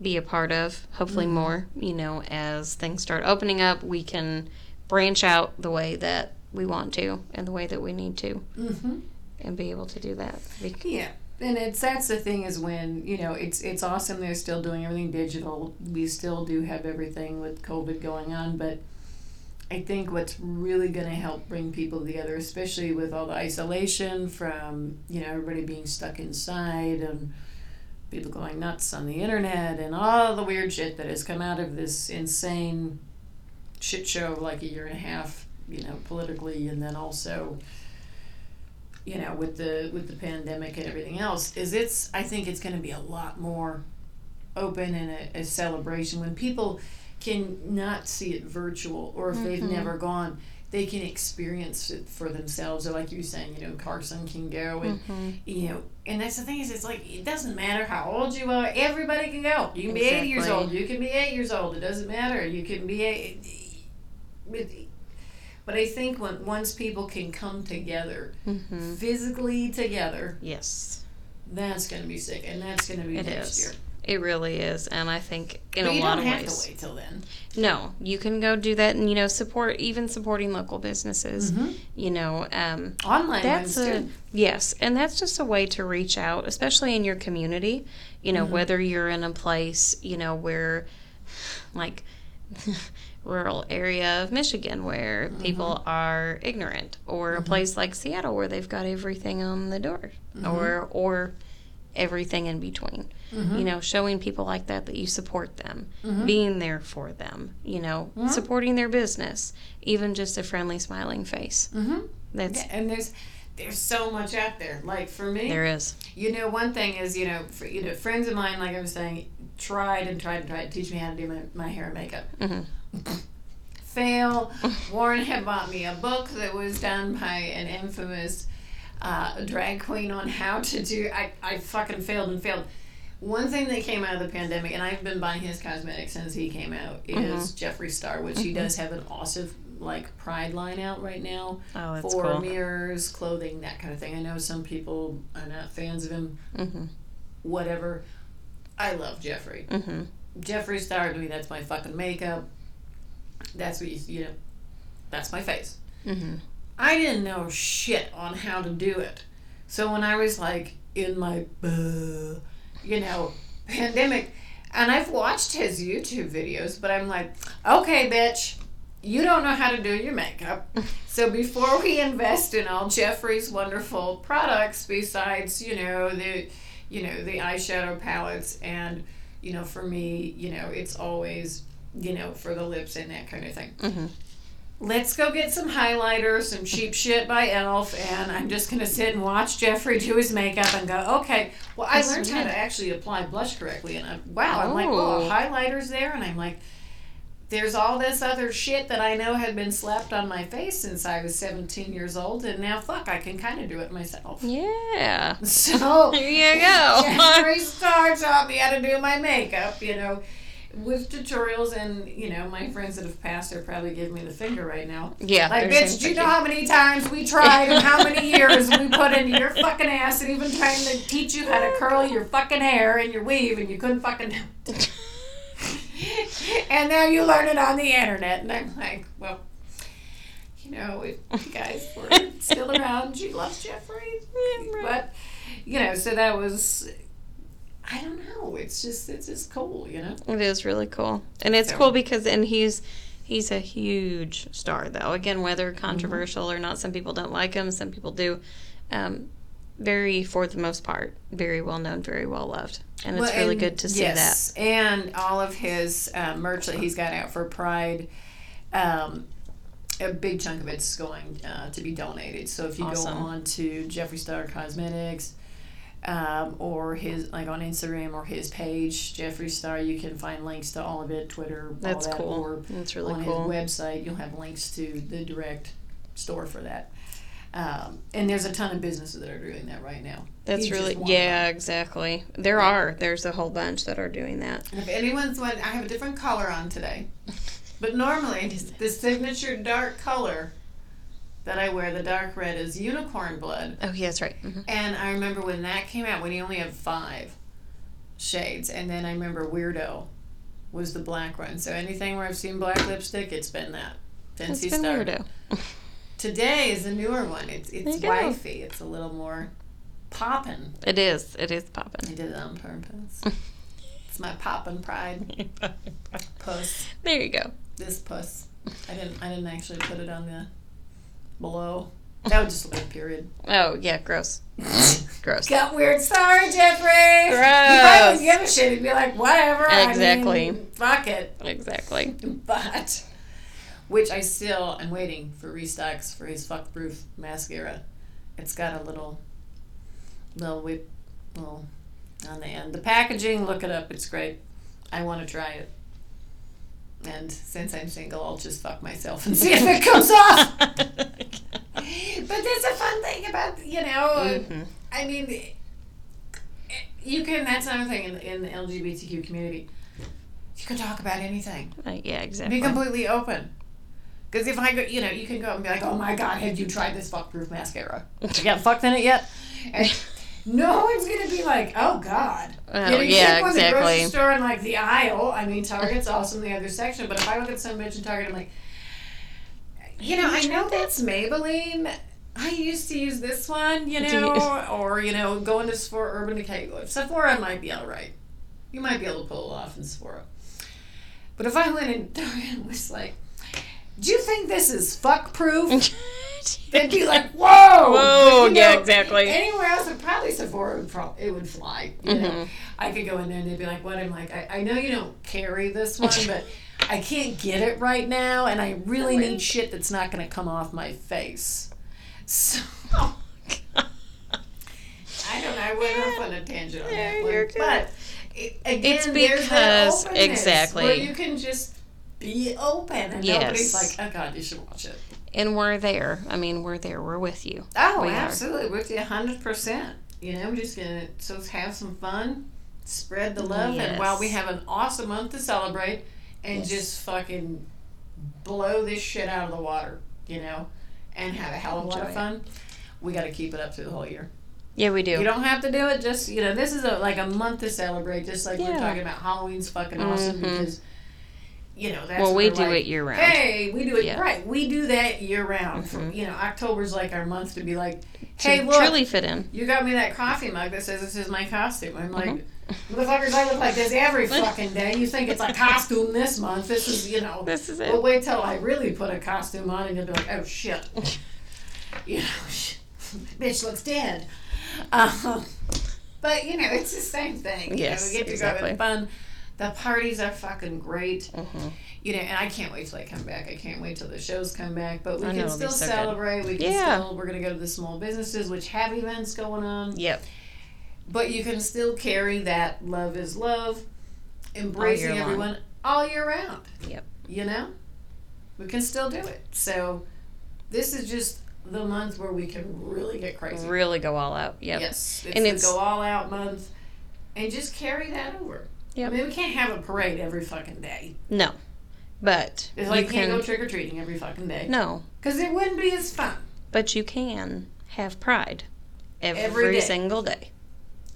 Speaker 1: be a part of. Hopefully
Speaker 2: Mhm.
Speaker 1: more, you know, as things start opening up, we can branch out the way that we want to and the way that we need to
Speaker 2: mm-hmm.
Speaker 1: and be able to do that.
Speaker 2: Yeah, and it's that's the thing is when you know it's it's awesome they're still doing everything digital. We still do have everything with COVID going on, but I think what's really going to help bring people together, especially with all the isolation from you know everybody being stuck inside and people going nuts on the internet and all the weird shit that has come out of this insane shit show of like a year and a half, you know, politically and then also you know with the with the pandemic and everything else is it's I think it's going to be a lot more open and a, a celebration. When people can not see it virtual or if they've
Speaker 1: Mhm.
Speaker 2: never gone they can experience it for themselves or like you were saying you know carson can go and
Speaker 1: Mhm.
Speaker 2: you know and that's the thing is it's like it doesn't matter how old you are everybody can go you can be 80 years old you can be 8 years old it doesn't matter you can be a but- i think when once people can come together
Speaker 1: Mhm.
Speaker 2: physically together
Speaker 1: Yes,
Speaker 2: that's going to be sick and that's going to be
Speaker 1: it
Speaker 2: next
Speaker 1: is.
Speaker 2: year
Speaker 1: It really is, and I think in
Speaker 2: but
Speaker 1: a
Speaker 2: you
Speaker 1: lot
Speaker 2: don't
Speaker 1: of
Speaker 2: have
Speaker 1: ways.
Speaker 2: to wait till then
Speaker 1: No, you can go do that, and you know, support even supporting local businesses.
Speaker 2: mm-hmm.
Speaker 1: You know, um,
Speaker 2: online
Speaker 1: that's a
Speaker 2: too.
Speaker 1: yes, and that's just a way to reach out, especially in your community. You know,
Speaker 2: Mhm.
Speaker 1: whether you're in a place, you know, where like rural area of Michigan where people are ignorant, or a
Speaker 2: Mhm.
Speaker 1: place like Seattle where they've got everything on the door,
Speaker 2: Mhm.
Speaker 1: or or everything in between.
Speaker 2: Mhm.
Speaker 1: You know, showing people like that that you support them,
Speaker 2: Mhm.
Speaker 1: being there for them. You know,
Speaker 2: Mhm.
Speaker 1: supporting their business, even just a friendly, smiling face.
Speaker 2: mm-hmm.
Speaker 1: That's
Speaker 2: yeah, and there's there's so much out there like for me
Speaker 1: there is.
Speaker 2: You know, one thing is, you know, for, you know, friends of mine, like I was saying, tried and tried and tried to teach me how to do my, my hair and makeup.
Speaker 1: hmm
Speaker 2: Fail. Warren had bought me a book that was done by an infamous uh, drag queen on how to do. I, I fucking failed and failed. One thing that came out of the pandemic, and I've been buying his cosmetics since he came out, is Jeffree Star, which he
Speaker 1: Mhm.
Speaker 2: does have an awesome like pride line out right now
Speaker 1: Oh, that's
Speaker 2: for
Speaker 1: cool.
Speaker 2: mirrors, clothing, that kind of thing. I know some people are not fans of him.
Speaker 1: hmm
Speaker 2: whatever. I love Jeffree.
Speaker 1: hmm
Speaker 2: Jeffree Star to me, that's my fucking makeup. That's what you, you know, that's my face.
Speaker 1: hmm
Speaker 2: I didn't know shit on how to do it. So when I was like in my, uh, you know, pandemic, and I've watched his YouTube videos, but I'm like, okay, bitch, you don't know how to do your makeup. So before we invest in all Jeffree's wonderful products, besides you know the, you know the eyeshadow palettes, and you know for me, you know it's always you know for the lips and that kind of thing.
Speaker 1: Mhm.
Speaker 2: Let's go get some highlighter, some cheap shit by Elf, and I'm just gonna sit and watch Jeffree do his makeup and go, okay. Well, I learned how to actually apply blush correctly, and I, wow, I'm like, oh,
Speaker 1: Oh.
Speaker 2: highlighter's there, and I'm like, there's all this other shit that I know had been slapped on my face since I was 17 years old, and now fuck, I can kind of do it myself.
Speaker 1: Yeah.
Speaker 2: So
Speaker 1: here you go.
Speaker 2: Jeffree Star taught me how to do my makeup, you know, with tutorials, and you know, my friends that have passed are probably giving me the finger right now.
Speaker 1: Yeah.
Speaker 2: Like, bitch, do you know how many times we tried and how many years we put into your fucking ass and even trying to teach you how to curl your fucking hair and your weave and you couldn't fucking do it. and now you learn it on the internet. And I'm like, well, you know, if you guys were still around, you love
Speaker 1: Jeffree.
Speaker 2: But, you know, so that was, I don't know. It's just, it's just cool, you know?
Speaker 1: It is really cool, and it's
Speaker 2: So-
Speaker 1: cool because and he's he's a huge star though. Again, whether controversial or not, some people don't like him, some people do. Um, very, for the most part, very well known, very well loved, and it's
Speaker 2: Well,
Speaker 1: really
Speaker 2: and-
Speaker 1: good to see that.
Speaker 2: yes, and all of his uh, merch that he's got out for Pride, um, a big chunk of it's going uh, to be donated. So if you
Speaker 1: Awesome.
Speaker 2: go on to Jeffree Star Cosmetics, um, or his like on Instagram or his page, Jeffree Star, you can find links to all of it, Twitter,
Speaker 1: That's
Speaker 2: that,
Speaker 1: cool.
Speaker 2: or
Speaker 1: That's really
Speaker 2: on
Speaker 1: cool.
Speaker 2: his website, you'll have links to the direct store for that. Um, and there's a ton of businesses that are doing that right now.
Speaker 1: That's
Speaker 2: He's
Speaker 1: really yeah, exactly. There are there's a whole bunch that are doing that.
Speaker 2: If anyone's want, I have a different color on today. But normally, the signature dark color that I wear, the dark red, is unicorn blood.
Speaker 1: Oh yeah, that's right. hmm
Speaker 2: And I remember when that came out, when you only have five shades. And then I remember Weirdo was the black one. So anything where I've seen black lipstick, it's been that since
Speaker 1: It's been
Speaker 2: started.
Speaker 1: weirdo.
Speaker 2: Today is a newer one. It's it's
Speaker 1: you go.
Speaker 2: wifey. It's a little more poppin'.
Speaker 1: It is. It is
Speaker 2: poppin'.
Speaker 1: I
Speaker 2: did it on purpose. it's my poppin' pride puss.
Speaker 1: there you go.
Speaker 2: this puss. I didn't. I didn't actually put it on the below. That would just look like a period.
Speaker 1: Oh yeah, gross. Gross.
Speaker 2: Got weird. Sorry, Jeffree.
Speaker 1: Gross.
Speaker 2: You probably wouldn't give a shit. He'd be like, whatever. I
Speaker 1: Exactly.
Speaker 2: mean, fuck it.
Speaker 1: Exactly.
Speaker 2: But which I still am waiting for restocks for his fuck proof mascara. It's got a little little whip little on the end. The packaging, look it up. It's great. I want to try it. And since I'm single, I'll just fuck myself and see if it comes off. But that's a fun thing about you know.
Speaker 1: Mhm.
Speaker 2: I mean, you can. That's another thing in, in the LGBTQ community. You can talk about anything.
Speaker 1: Uh, yeah, exactly.
Speaker 2: Be completely open. Because if I go, you know, you can go and be like, "Oh my God, have you tried this fuckproof mascara? You got fucked in it yet?" And no one's gonna be like, "Oh God."
Speaker 1: Oh,
Speaker 2: you know, you
Speaker 1: yeah,
Speaker 2: can't go in the grocery store and like the aisle. I mean, Target's awesome, in the other section. But if I look at some bitch in Target, I'm like, you know, I know that's Maybelline. I used to use this one, you
Speaker 1: Do you-
Speaker 2: know, or you know, going to Sephora, Urban Decay. Sephora might be all right. You might be able to pull it off in Sephora. But if I went in Target and was like, "Do you think this is fuck proof?" They'd be like, "Whoa,
Speaker 1: Whoa,
Speaker 2: you
Speaker 1: yeah, exactly.
Speaker 2: Anywhere else, but probably Sephora would pro- it would fly. You know,
Speaker 1: Mhm.
Speaker 2: I could go in there and they'd be like, "What?" I'm like, "I, I know you don't carry this one, but I can't get it right now, and I really need shit that's not going to come off my face." So I don't know. I went off on a tangent on
Speaker 1: Yeah,
Speaker 2: that one,
Speaker 1: good.
Speaker 2: but it, again,
Speaker 1: It's
Speaker 2: there's that
Speaker 1: because- exactly.
Speaker 2: where you can just be open, and nobody's like, "Oh God, you should watch it."
Speaker 1: and we're there. I mean, we're there. We're with you.
Speaker 2: Oh,
Speaker 1: We are.
Speaker 2: absolutely, with you hundred percent. You know, we're just gonna so have some fun, spread the love, and while we have an awesome month to celebrate, and
Speaker 1: Yes.
Speaker 2: just fucking blow this shit out of the water, you know, and have a hell of a lot of fun. We got to keep it up through the whole year.
Speaker 1: Yeah, we do.
Speaker 2: You don't have to do it. Just you know, this is a like a month to celebrate. Just like we're talking about Halloween's fucking awesome
Speaker 1: Mhm.
Speaker 2: because. You know, that's
Speaker 1: well, we do
Speaker 2: like,
Speaker 1: it year round.
Speaker 2: Hey, we do it
Speaker 1: Yeah.
Speaker 2: right. We do that year round. For,
Speaker 1: Mhm.
Speaker 2: you know, October's like our month to be like,
Speaker 1: To
Speaker 2: hey, look,
Speaker 1: truly fit in.
Speaker 2: you got me that coffee mug that says this is my costume. I'm like,
Speaker 1: Mhm.
Speaker 2: Motherfuckers, I look like this every fucking day. You think it's a costume this month. This is, you know.
Speaker 1: This is it.
Speaker 2: But
Speaker 1: it.
Speaker 2: wait till I really put a costume on and you'll be like, oh shit. You know, bitch looks dead. Uh, but, you know, it's the same thing. You
Speaker 1: Yes,
Speaker 2: know, we get to
Speaker 1: exactly.
Speaker 2: go have fun. The parties are fucking great.
Speaker 1: hmm
Speaker 2: You know, and I can't wait till I come back. I can't wait till the shows come back. But we
Speaker 1: I
Speaker 2: can
Speaker 1: it'll
Speaker 2: still
Speaker 1: so good.
Speaker 2: celebrate. We can
Speaker 1: Yeah.
Speaker 2: still, we're going to go to the small businesses, which have events going on.
Speaker 1: Yep.
Speaker 2: But you can still carry that love is love, embracing
Speaker 1: long.
Speaker 2: everyone all year round.
Speaker 1: Yep.
Speaker 2: You know? We can still do it. So this is just the month where we can really get crazy.
Speaker 1: Really go all out. Yep.
Speaker 2: Yes. It's
Speaker 1: And it's-
Speaker 2: go all out month. And just carry that over.
Speaker 1: Yep.
Speaker 2: I mean, we can't have a parade every fucking day.
Speaker 1: No. But
Speaker 2: It's like
Speaker 1: you
Speaker 2: you can't
Speaker 1: can
Speaker 2: go trick or treating every fucking day.
Speaker 1: no,
Speaker 2: Because it wouldn't be as fun.
Speaker 1: but you can have pride every,
Speaker 2: Every day.
Speaker 1: single day.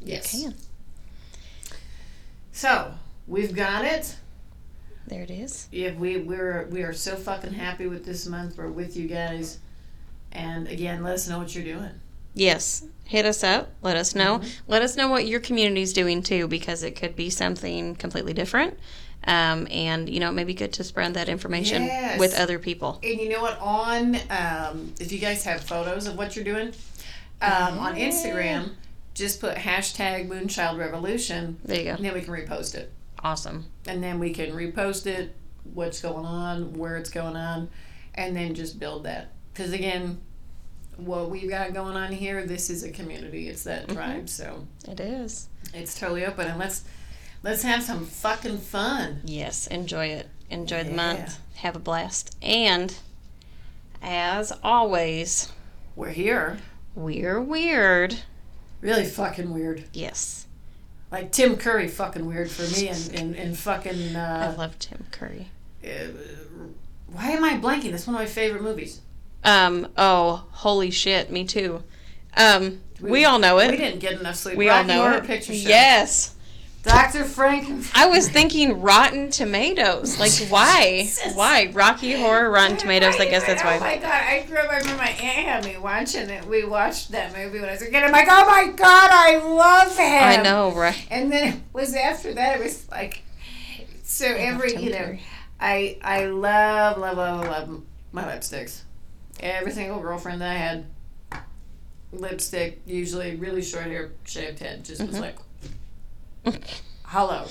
Speaker 2: Yes.
Speaker 1: You can.
Speaker 2: So, we've got it.
Speaker 1: There it is.
Speaker 2: Yeah, we we're we are so fucking happy with this month. We're with you guys, and again, let us know what you're doing.
Speaker 1: Yes. Hit us up. Let us know.
Speaker 2: Mm-hmm.
Speaker 1: Let us know what your community's doing too, because it could be something completely different. Um, and you know, it may be good to spread that information
Speaker 2: Yes.
Speaker 1: with other people.
Speaker 2: And you know what? On um, if you guys have photos of what you're doing um, on
Speaker 1: Yeah.
Speaker 2: Instagram, just put hashtag Moonchild Revolution,
Speaker 1: There you go.
Speaker 2: and then we can repost it.
Speaker 1: Awesome.
Speaker 2: And then we can repost it, what's going on, where it's going on, and then just build that. Because again, what we've got going on here, this is a community. It's that
Speaker 1: Mhm.
Speaker 2: tribe. So.
Speaker 1: It is.
Speaker 2: It's totally open, and let's let's have some fucking fun.
Speaker 1: Yes. Enjoy it. Enjoy the month. Have a blast. And as always,
Speaker 2: We're here.
Speaker 1: we're weird.
Speaker 2: Really fucking weird.
Speaker 1: Yes.
Speaker 2: Like Tim Curry, fucking weird for me, and and, and fucking.
Speaker 1: I
Speaker 2: Uh,
Speaker 1: love Tim Curry.
Speaker 2: uh, why am I blanking? That's one of my favorite movies.
Speaker 1: Um, oh, holy shit, me too. Um, we,
Speaker 2: We-
Speaker 1: all know it.
Speaker 2: We didn't get enough sleep.
Speaker 1: We all know
Speaker 2: Horror
Speaker 1: it.
Speaker 2: Picture Show.
Speaker 1: Yes.
Speaker 2: Dr. Frank.
Speaker 1: I was thinking Rotten Tomatoes. Like, why? Why? Rocky Horror, Rotten Tomatoes. I guess that's why.
Speaker 2: Oh my god! I grew up. I remember my aunt had me watching it. We watched that movie when I was a kid. I'm like, oh my god, I love him.
Speaker 1: I know, right?
Speaker 2: And then it was after that, it was like, so every, you know, I I love, love, love, love my lipsticks. Every single girlfriend that I had, lipstick, usually really short hair, shaved head, just was
Speaker 1: Mhm.
Speaker 2: like, hello.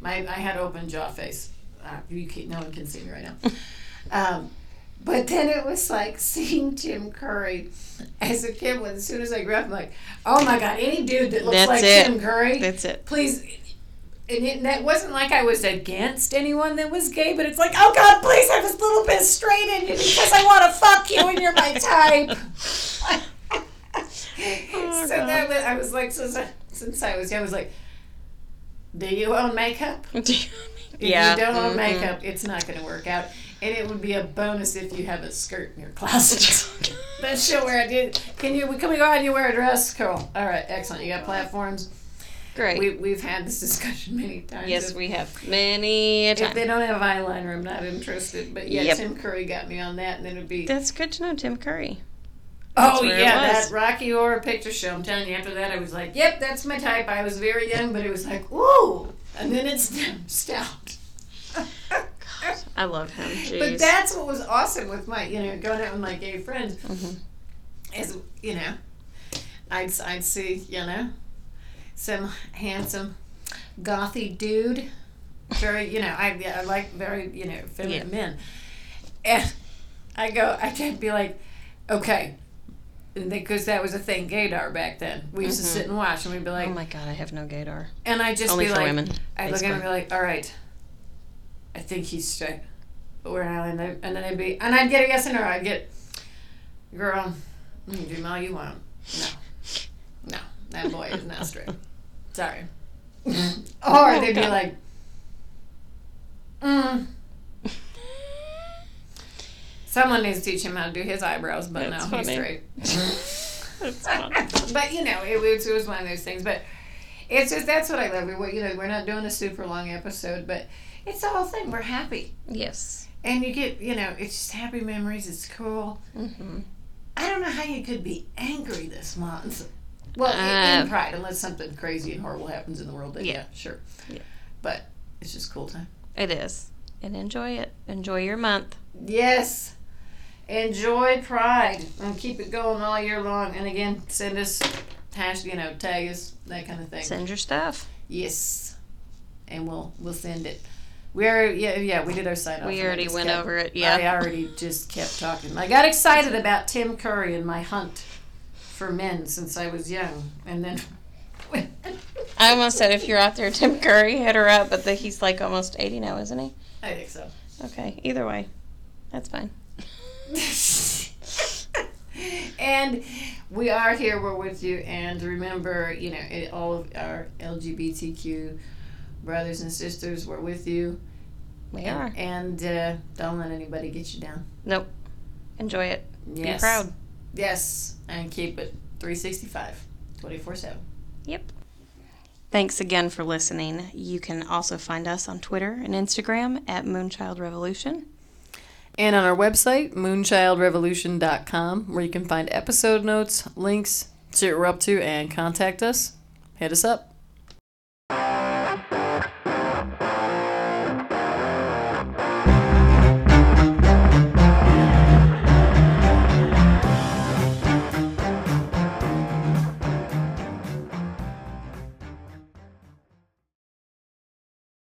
Speaker 2: My I had open jaw face. Uh, you can, no one can see me right now. Um, but then it was like seeing Tim Curry as a kid. When as soon as I grew up, I'm like, oh my god, any dude that looks
Speaker 1: That's
Speaker 2: like
Speaker 1: it.
Speaker 2: Tim Curry,
Speaker 1: That's it.
Speaker 2: please. And it, that wasn't like I was against anyone that was gay, but it's like, oh God, please have this little bit straight in you because I want to fuck you and you're my type. so that was, I was like, since I, since I was young, I was like, do you own makeup? If
Speaker 1: yeah.
Speaker 2: you don't own
Speaker 1: mhm.
Speaker 2: makeup, it's not going to work out. And it would be a bonus if you have a skirt in your closet. Then she'll wear it. You- Can you? Can we go out and you wear a dress? Cool. All right, excellent. You got platforms.
Speaker 1: Great.
Speaker 2: We we've had this discussion many times.
Speaker 1: yes,
Speaker 2: If-
Speaker 1: we have many a
Speaker 2: If they don't have eyeliner, I'm not interested. But yeah,
Speaker 1: Yep.
Speaker 2: Tim Curry got me on that, and then it'd be
Speaker 1: That's good to know, Tim Curry.
Speaker 2: Oh yeah, that Rocky Horror Picture Show. I'm telling you, after that, I was like, yep, that's my type. I was very young, but it was like, ooh, and then it's stout.
Speaker 1: I love him. Jeez.
Speaker 2: But that's what was awesome with my, you know, going out with my gay friends.
Speaker 1: Mhm.
Speaker 2: Is you know, I'd I'd see you know, some handsome, gothy dude, very you know I I like very you know feminine men, and I go I'd be like, okay. Because that was a thing, gaydar back then. We used to
Speaker 1: Mhm.
Speaker 2: sit and watch, and we'd be like,
Speaker 1: oh my god, I have no gaydar.
Speaker 2: and I'd just
Speaker 1: Only
Speaker 2: be
Speaker 1: for
Speaker 2: like,
Speaker 1: women.
Speaker 2: I'd look at him and be like, all right, I think he's straight. But we're not, and, and then I'd be, and I'd get a yes or no. I'd get, girl, you can do all you want. No, no, that boy is not straight. Sorry. or they'd be like, mm. Someone needs to teach him how to do his eyebrows, but
Speaker 1: That's
Speaker 2: no, he's
Speaker 1: funny.
Speaker 2: straight. But you know, it was, it was one of those things. But it's just that's what I love. We, you know, we're not doing a super long episode, but it's the whole thing. We're happy,
Speaker 1: Yes.
Speaker 2: and you get, you know, it's just happy memories. It's cool.
Speaker 1: hmm
Speaker 2: I don't know how you could be angry this month. Well, in,
Speaker 1: Uh,
Speaker 2: in Pride, unless something crazy and horrible happens in the world, then yeah,
Speaker 1: Yeah.
Speaker 2: sure.
Speaker 1: Yeah.
Speaker 2: But it's just cool time.
Speaker 1: It is. And enjoy it. Enjoy your month.
Speaker 2: Yes. Enjoy Pride and keep it going all year long. And again, send us hash, you know, tag us, that kind of thing.
Speaker 1: Send your stuff.
Speaker 2: Yes. And we'll we'll send it. We are yeah yeah we did our sign off.
Speaker 1: We already went
Speaker 2: kept-
Speaker 1: over it. Yeah, I
Speaker 2: already just kept talking. I got excited about Tim Curry and my hunt for men since I was young, and then.
Speaker 1: I almost said if you're out there, Tim Curry, hit her up, but the, he's like almost 80 now, isn't he?
Speaker 2: I think so.
Speaker 1: Okay. Either way, that's fine.
Speaker 2: and we are here. We're with you. And remember, you know, it, all of our LGBTQ brothers and sisters, we're with you.
Speaker 1: We are.
Speaker 2: And uh, don't let anybody get you down.
Speaker 1: Nope. Enjoy it.
Speaker 2: Yes.
Speaker 1: Be proud.
Speaker 2: Yes. And keep it 365, 24 7.
Speaker 1: Yep. Thanks again for listening. You can also find us on Twitter and Instagram at Moonchild Revolution.
Speaker 2: And on our website, moonchildrevolution.com, where you can find episode notes, links, see what we're up to, and contact us. Hit us up.